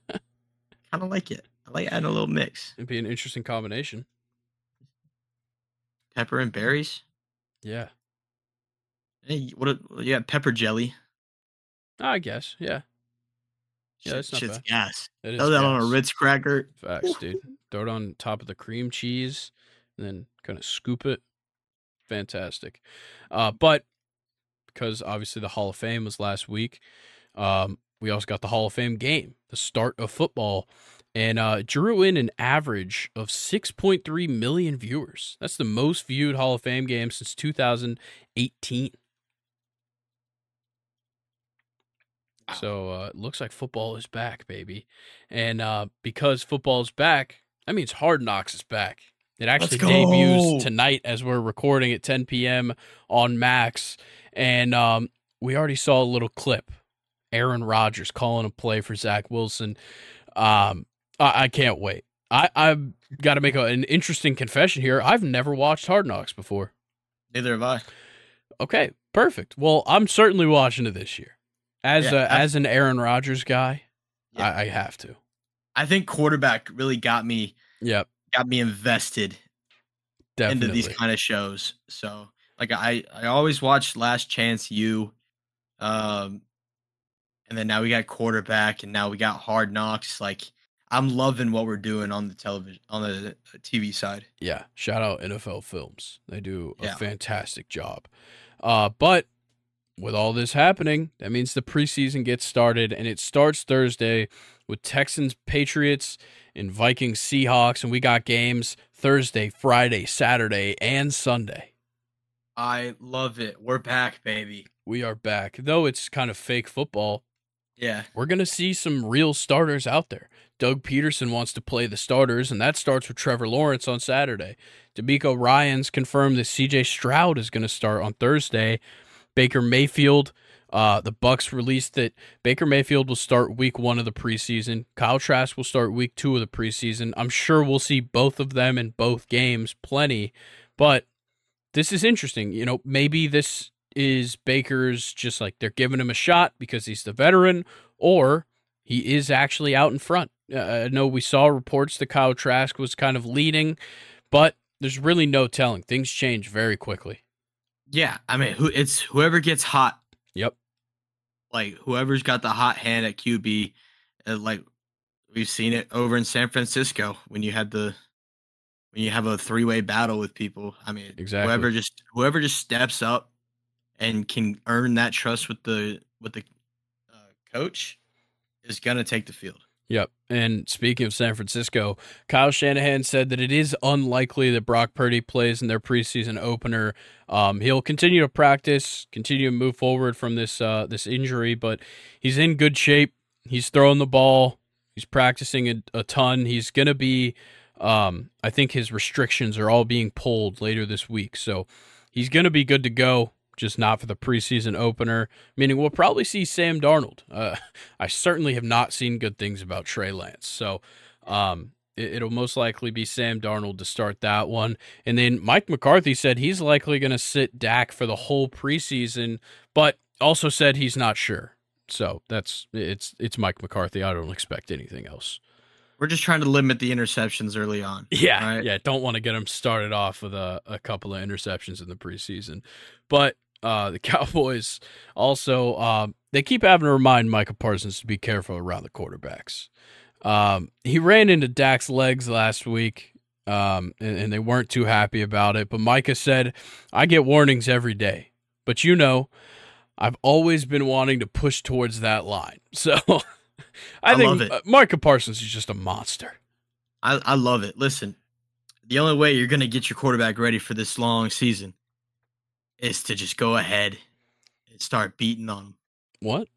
S2: Kind of like it. I like adding a little mix.
S1: It'd be an interesting combination.
S2: Pepper and berries.
S1: Yeah,
S2: Hey, what? A, got pepper jelly.
S1: I guess. Yeah, Yeah, that's not
S2: shit's
S1: bad.
S2: gas.
S1: it.
S2: Throw that on a. Ritz cracker.
S1: Facts, dude. Throw it on top of the cream cheese, and then kind of scoop it. Fantastic. Uh, but because obviously the Hall of Fame was last week, um, we also got the Hall of Fame game, the start of football, and uh, drew in an average of 6.3 million viewers. That's the most viewed Hall of Fame game since 2018.
S2: Wow.
S1: So uh, it looks like football is back, baby. And uh, because football is back, that means Hard Knocks is back. It actually debuts tonight as we're recording at 10 p.m. on Max. And um, we already saw a little clip. Aaron Rodgers calling a play for Zach Wilson. Um, I, I can't wait. I, I've got to make a, an interesting confession here. I've never watched Hard Knocks before.
S2: Neither have I.
S1: Okay, perfect. Well, I'm certainly watching it this year. As
S2: Yeah,
S1: a,
S2: I-
S1: as an Aaron Rodgers guy,
S2: Yeah.
S1: I, I have to.
S2: I think quarterback really got me
S1: Yep,
S2: got me invested
S1: definitely.
S2: into these kind of shows. So like I I always watch Last Chance U. Um, and then now we got quarterback, and now we got hard knocks. Like I'm loving what we're doing on the television on the TV side.
S1: Yeah, shout out NFL Films. They do a
S2: Yeah.
S1: fantastic job. Uh, but with all this happening, that means the preseason gets started, and it starts Thursday with Texans, Patriots, and Vikings, Seahawks, and we got games Thursday, Friday, Saturday, and Sunday.
S2: I love it. We're back, baby.
S1: We are back, though it's kind of fake football.
S2: Yeah,
S1: we're going to see some real starters out there. Doug Pederson wants to play the starters, and that starts with Trevor Lawrence on Saturday. DeMeco Ryans confirmed that CJ Stroud is going to start on Thursday. Baker Mayfield, uh, the Bucs released that Baker Mayfield will start week one of the preseason. Kyle Trask will start week two of the preseason. I'm sure we'll see both of them in both games, plenty. But this is interesting. You know, maybe this is Baker's just like they're giving him a shot because he's the veteran, or he is actually out in front. Uh, I know we saw reports that Kyle Trask was kind of leading, but there's really no telling. Things change very quickly.
S2: yeah. I mean, who it's whoever gets hot.
S1: Yep.
S2: Like whoever's got the hot hand at QB. uh, like we've seen it over in San Francisco when you had the when you have a three way battle with people. I mean,
S1: Exactly.
S2: whoever just whoever just steps up and can earn that trust with the with the uh, coach is gonna take the field.
S1: Yep. And speaking of San Francisco, Kyle Shanahan said that it is unlikely that Brock Purdy plays in their preseason opener. Um, he'll continue to practice, continue to move forward from this uh, this injury, but he's in good shape. He's throwing the ball. He's practicing a, a ton. He's going to be, um, I think his restrictions are all being pulled later this week. So he's going to be good to go, just not for the preseason opener, meaning we'll probably see Sam Darnold. Uh, I certainly have not seen good things about Trey Lance. So um, it, will most likely be Sam Darnold to start that one. And then Mike McCarthy said he's likely going to sit Dak for the whole preseason, but also said he's not sure. So that's it's it's Mike McCarthy. I don't expect anything else.
S2: We're just trying to limit the interceptions early on.
S1: Yeah,
S2: Right.
S1: yeah. Don't want to get him started off with a, a couple of interceptions in the preseason, but uh, the Cowboys also um, they keep having to remind Micah Parsons to be careful around the quarterbacks. Um, he ran into Dak's legs last week, um, and, and they weren't too happy about it. But Micah said, "I get warnings every day, but you know, I've always been wanting to push towards that line." So. I,
S2: I
S1: think
S2: love it.
S1: Micah Parsons is just a monster.
S2: I, I love it. Listen, the only way you're gonna get your quarterback ready for this long season is to just go ahead and start beating on him.
S1: What?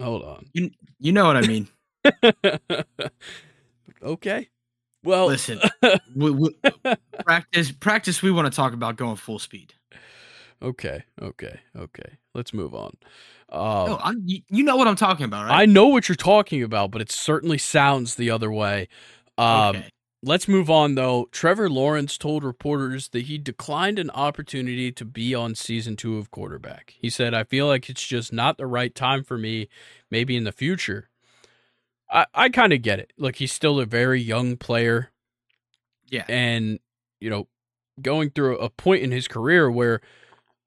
S1: Hold on.
S2: You you know what I mean?
S1: okay. Well,
S2: Listen, we, we, practice practice. We want to talk about going full speed.
S1: okay, okay, okay. Let's move on. Uh,
S2: No, you, know what I'm talking about,
S1: I know what you're talking about, but it certainly sounds the other way. Um,
S2: okay.
S1: Let's move on, though. Trevor Lawrence told reporters that he declined an opportunity to be on season two of quarterback. He said, I feel like it's just not the right time for me, maybe in the future. I, I kind of get it. Look, he's still a very young player.
S2: Yeah.
S1: And, you know, going through a point in his career where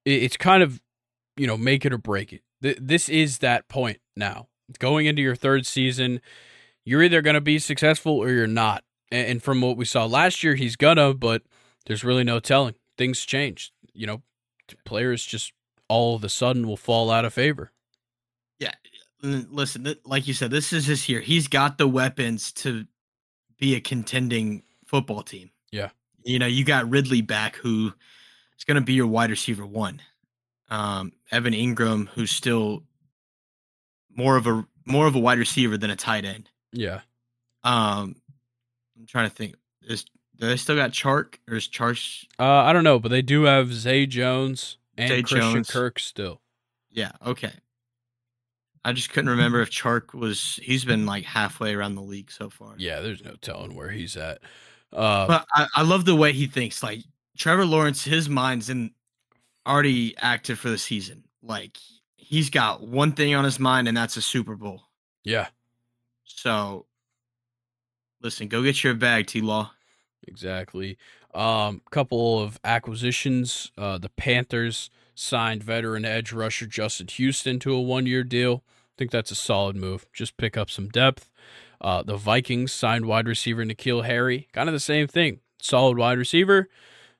S1: it's kind of, you know, make it or break it. Th- This is that point now. Going into your third season, you're either going to be successful or you're not. And from what we saw last year, he's gonna, but there's really no telling. Things change. You know, players just all of a sudden will fall out of favor.
S2: Yeah. Listen, like you said, this is his year. He's got the weapons to be a contending football team.
S1: Yeah.
S2: You know, you got Ridley back, who is going to be your wide receiver one. Um, Evan Engram, who's still more of a more of a wide receiver than a tight end.
S1: Yeah.
S2: Um, I'm trying to think. Is do they still got Chark or is Chark?
S1: Uh, I don't know, but they do have Zay Jones and
S2: Zay
S1: Christian
S2: Jones.
S1: Kirk still.
S2: Yeah. Okay. I just couldn't remember if Chark was. He's been like halfway around the league so far.
S1: Yeah, there's no telling where he's at. Uh,
S2: But I, I love the way he thinks. Like Trevor Lawrence, his mind's in already active for the season. Like he's got one thing on his mind, and that's a Super Bowl.
S1: yeah,
S2: So listen, go get your bag, T Law.
S1: exactly. Um, couple of acquisitions. Uh, the Panthers signed veteran edge rusher Justin Houston to a one-year deal. I think that's a solid move. Just pick up some depth. Uh, the Vikings signed wide receiver N'Keal Harry. Kind of the same thing. Solid wide receiver,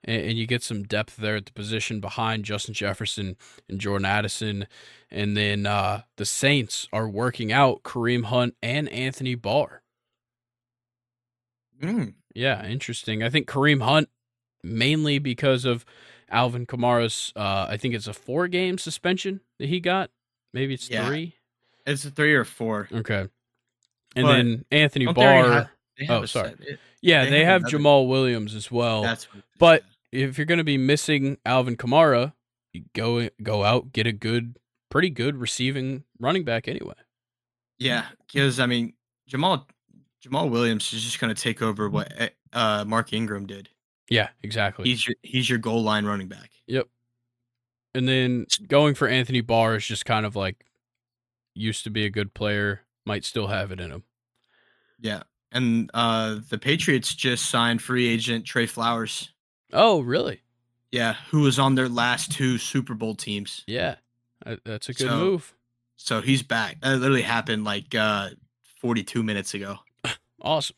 S1: and, and you get some depth there at the position behind Justin Jefferson and Jordan Addison. And then uh, the Saints are working out Kareem Hunt and Anthony Barr.
S2: Mm.
S1: Yeah, interesting. I think Kareem Hunt mainly because of Alvin Kamara's. Uh, I think it's a four game suspension that he got. Maybe it's
S2: Yeah.
S1: three.
S2: It's a three or four.
S1: Okay. And
S2: But
S1: then Anthony
S2: Don't they already
S1: Barr.
S2: have-
S1: oh, sorry.
S2: it-
S1: yeah,
S2: they
S1: they
S2: have
S1: have Jamaal Williams as well.
S2: That's what
S1: but- if you're going to be missing Alvin Kamara, you go go out get a good, pretty good receiving running back anyway.
S2: yeah, because I mean Jamaal Jamaal Williams is just going to take over what eh, uh, Mark Ingram did.
S1: Yeah, exactly.
S2: He's your he's your goal line running back. Yep.
S1: And then going for Anthony Barr is just kind of like used to be a good player, might still have it in him.
S2: Yeah, and uh, the Patriots just signed free agent Trey Flowers.
S1: Oh, really?
S2: Yeah, who was on their last two Super Bowl teams.
S1: Yeah, that's a good
S2: So-
S1: move.
S2: So he's back. That literally happened like uh, 42 minutes ago.
S1: Awesome.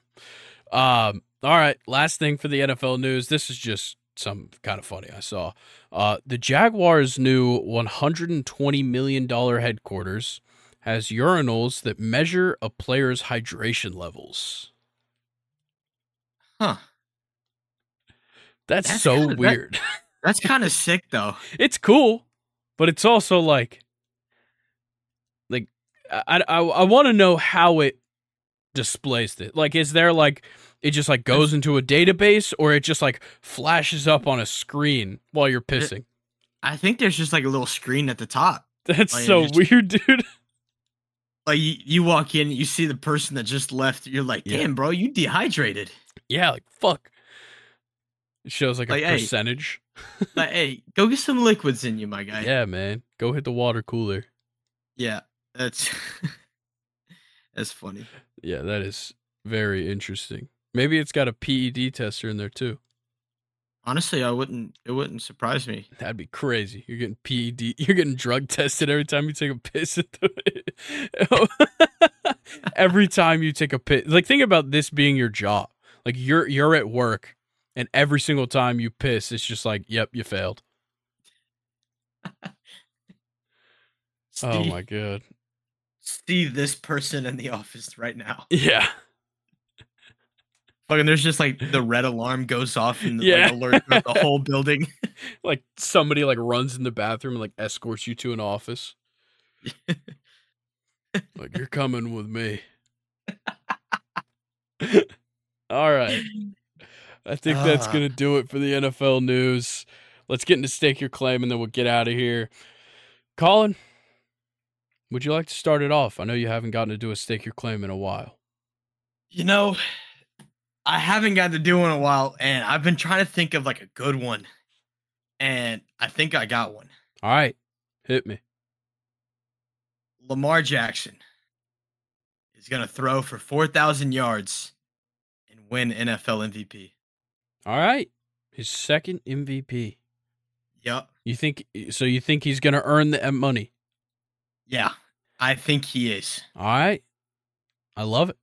S1: Um, all right, last thing for the NFL news. This is just some kind of funny I saw. Uh, the Jaguars' new $120 million headquarters has urinals that measure a player's hydration levels.
S2: Huh.
S1: That's,
S2: That's
S1: so
S2: kinda- that-
S1: weird.
S2: That's kind of sick though.
S1: it's cool, but it's also like, like I I, I want to know how it displays it. Like, is there like it just like goes into a database, or it just like flashes up on a screen while you're pissing?
S2: I think there's just like a little screen at the top.
S1: That's
S2: like,
S1: so
S2: just-
S1: weird, dude.
S2: Like you, you walk in, you see the person that just left. You're like,
S1: Yeah.
S2: damn, bro, you dehydrated.
S1: yeah, like fuck. It shows like,
S2: Like,
S1: a
S2: hey.
S1: percentage.
S2: like, hey, go get some liquids in you, my guy.
S1: Yeah, man. Go hit the water cooler.
S2: Yeah, that's that's funny.
S1: Yeah, that is very interesting. Maybe it's got a PED tester in there too.
S2: Honestly, I wouldn't. It wouldn't surprise me.
S1: That'd be crazy. You're getting PED. You're getting drug tested every time you take a piss. At the, every time you take a piss. Like think about this being your job. Like you're you're at work, and every single time you piss, it's just like, yep, you failed. Oh my god.
S2: See this person in the office right now.
S1: Yeah.
S2: Fucking, there's just like the red alarm goes off and
S1: Yeah.
S2: like alert the whole building.
S1: Like somebody like runs in the bathroom and like escorts you to an office. like you're coming with me. All right. I think that's
S2: Ah.
S1: going to do it for the NFL news. Let's get into stake your claim and then we'll get out of here. Colin, would you like to start it off? I know you haven't gotten to do a stake your claim in a while.
S2: You know, I haven't got to do it in a while, and I've been trying to think of like a good one, and I think I got one.
S1: All right. Hit me.
S2: Lamar Jackson is going to throw for 4,000 yards and win NFL MVP.
S1: All right. His second MVP.
S2: Yup.
S1: You think so you think he's going to earn the money?
S2: Yeah, I think he is.
S1: All right. I love it.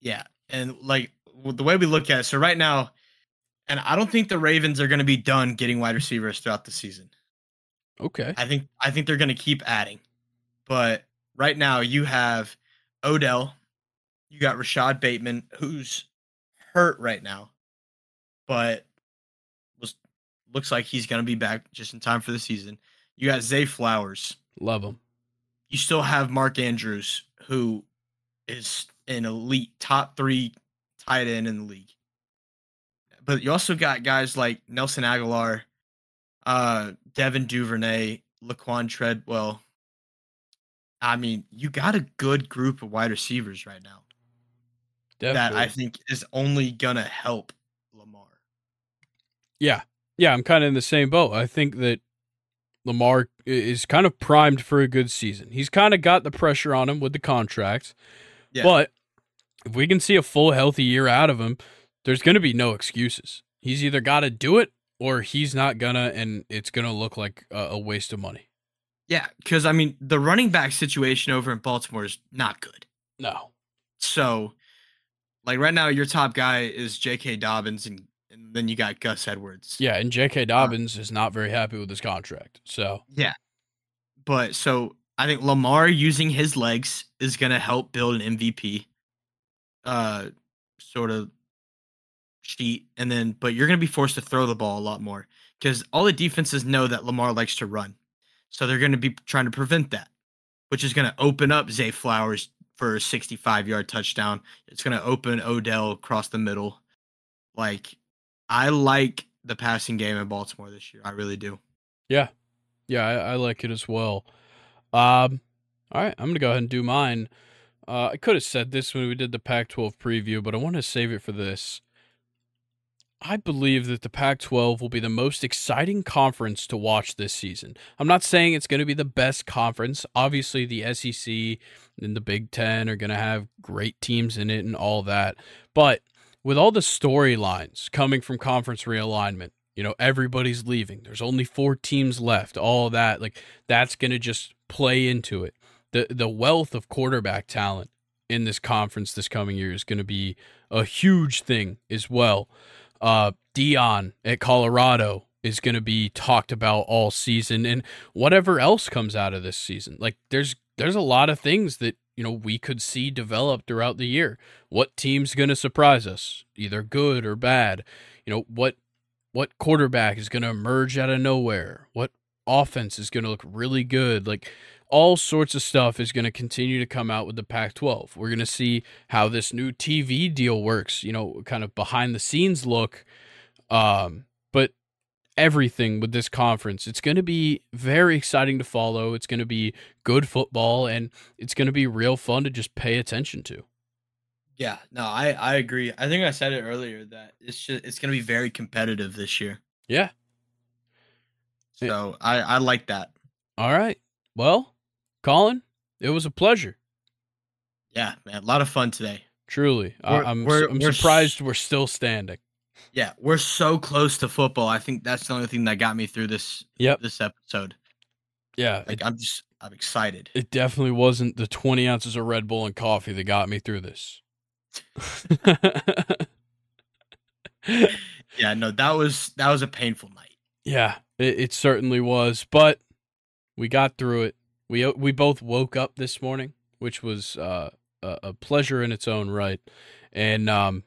S2: Yeah, and like the way we look at it, so right now, and I don't think the Ravens are going to be done getting wide receivers throughout the season.
S1: Okay.
S2: I think I think they're going to keep adding, but right now you have Odell, you got Rashod Bateman, who's hurt right now, but was looks like he's going to be back just in time for the season. You got Zay Flowers.
S1: Love him.
S2: You still have Mark Andrews, who is an elite top three tight end in the league. But you also got guys like Nelson Agholor, uh, Devin Duvernay, Laquon Treadwell. I mean, you got a good group of wide receivers right now
S1: Definitely.
S2: that I think is only gonna help Lamar.
S1: Yeah. Yeah, I'm kind of in the same boat. I think that Lamar is kind of primed for a good season. He's kind of got the pressure on him with the contract.
S2: Yeah.
S1: But if we can see a full healthy year out of him, there's going to be no excuses. He's either got to do it or he's not gonna, and it's gonna look like a, a waste of money.
S2: Yeah, because I mean the running back situation over in Baltimore is not good.
S1: No.
S2: So, like right now, your top guy is J.K. Dobbins, and, and then you got Gus Edwards.
S1: Yeah, and J.K. Dobbins is not very happy with his contract. So
S2: Yeah. But so I think Lamar using his legs is going to help build an MVP uh sort of sheet and then but you're going to be forced to throw the ball a lot more cuz all the defenses know that Lamar likes to run. So they're going to be trying to prevent that, which is going to open up Zay Flowers for a 65-yard touchdown. It's going to open Odell across the middle. Like I like the passing game in Baltimore this year. I really do.
S1: yeah, yeah, I, I like it as well. Um, all right, I'm gonna go ahead and do mine. Uh, I could have said this when we did the Pac-12 preview, but I want to save it for this. I believe that the Pac 12 will be the most exciting conference to watch this season. I'm not saying it's going to be the best conference. Obviously, the SEC and the Big Ten are going to have great teams in it and all that. But with all the storylines coming from conference realignment, you know, everybody's leaving. There's only four teams left, all that. Like, that's going to just play into it. The, the wealth of quarterback talent in this conference this coming year is going to be a huge thing as well uh, Deion at Colorado is going to be talked about all season, and whatever else comes out of this season. Like there's there's a lot of things that you know we could see develop throughout the year. What team's going to surprise us, either good or bad? You know what what quarterback is going to emerge out of nowhere? What offense is going to look really good? Like all sorts of stuff is going to continue to come out with the Pac 12. We're going to see how this new TV deal works, you know, kind of behind the scenes look. Um, everything with this conference, it's going to be very exciting to follow. It's going to be good football and it's going to be real fun to just pay attention to.
S2: Yeah, no, I I agree. I think I said it earlier that it's just it's going to be very competitive this year.
S1: Yeah.
S2: So I I like that.
S1: All right. Well, Colin, it was a pleasure.
S2: Yeah, man, a lot of fun today.
S1: Truly, I,
S2: We're-
S1: I'm
S2: we're-
S1: I'm
S2: we're
S1: surprised
S2: s-
S1: we're still standing.
S2: Yeah, we're so close to football. I think that's the only thing that got me through this
S1: Yep.
S2: this episode.
S1: Yeah, it,
S2: I'm just I'm excited.
S1: it definitely wasn't the 20 ounces of Red Bull and coffee that got me through this.
S2: Yeah, no, that was that was a painful night.
S1: yeah, it, it certainly was, but we got through it. We we both woke up this morning, which was uh, a, a pleasure in its own right. And um,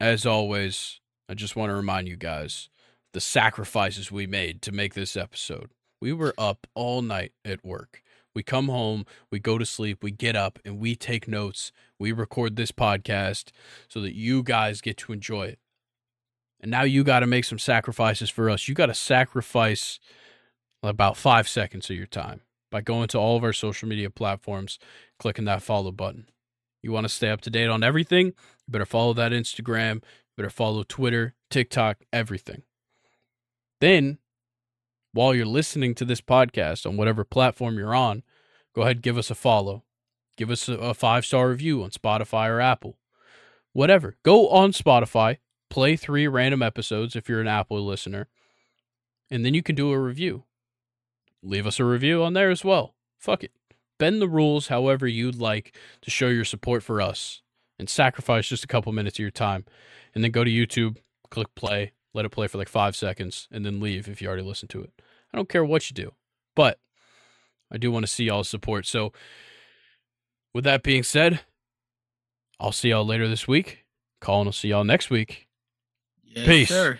S1: as always, I just want to remind you guys the sacrifices we made to make this episode. We were up all night at work. We come home, we go to sleep, we get up, and we take notes. We record this podcast so that you guys get to enjoy it. And now you got to make some sacrifices for us. You got to sacrifice about five seconds of your time by going to all of our social media platforms, clicking that follow button. You want to stay up to date on everything? You better follow that Instagram, you better follow Twitter, TikTok, everything. Then, while you're listening to this podcast on whatever platform you're on, go ahead give us a follow. Give us a, a five star review on Spotify or Apple. Whatever. Go on Spotify, play three random episodes if you're an Apple listener, and then you can do a review. Leave us a review on there as well. Fuck it. Bend the rules however you'd like to show your support for us and sacrifice just a couple minutes of your time. And then go to YouTube, click play, let it play for like five seconds, and then leave if you already listened to it. I don't care what you do, but I do want to see y'all's support. So, with that being said, I'll see y'all later this week. Colin will see y'all next week.
S2: Yes,
S1: Peace.
S2: sir.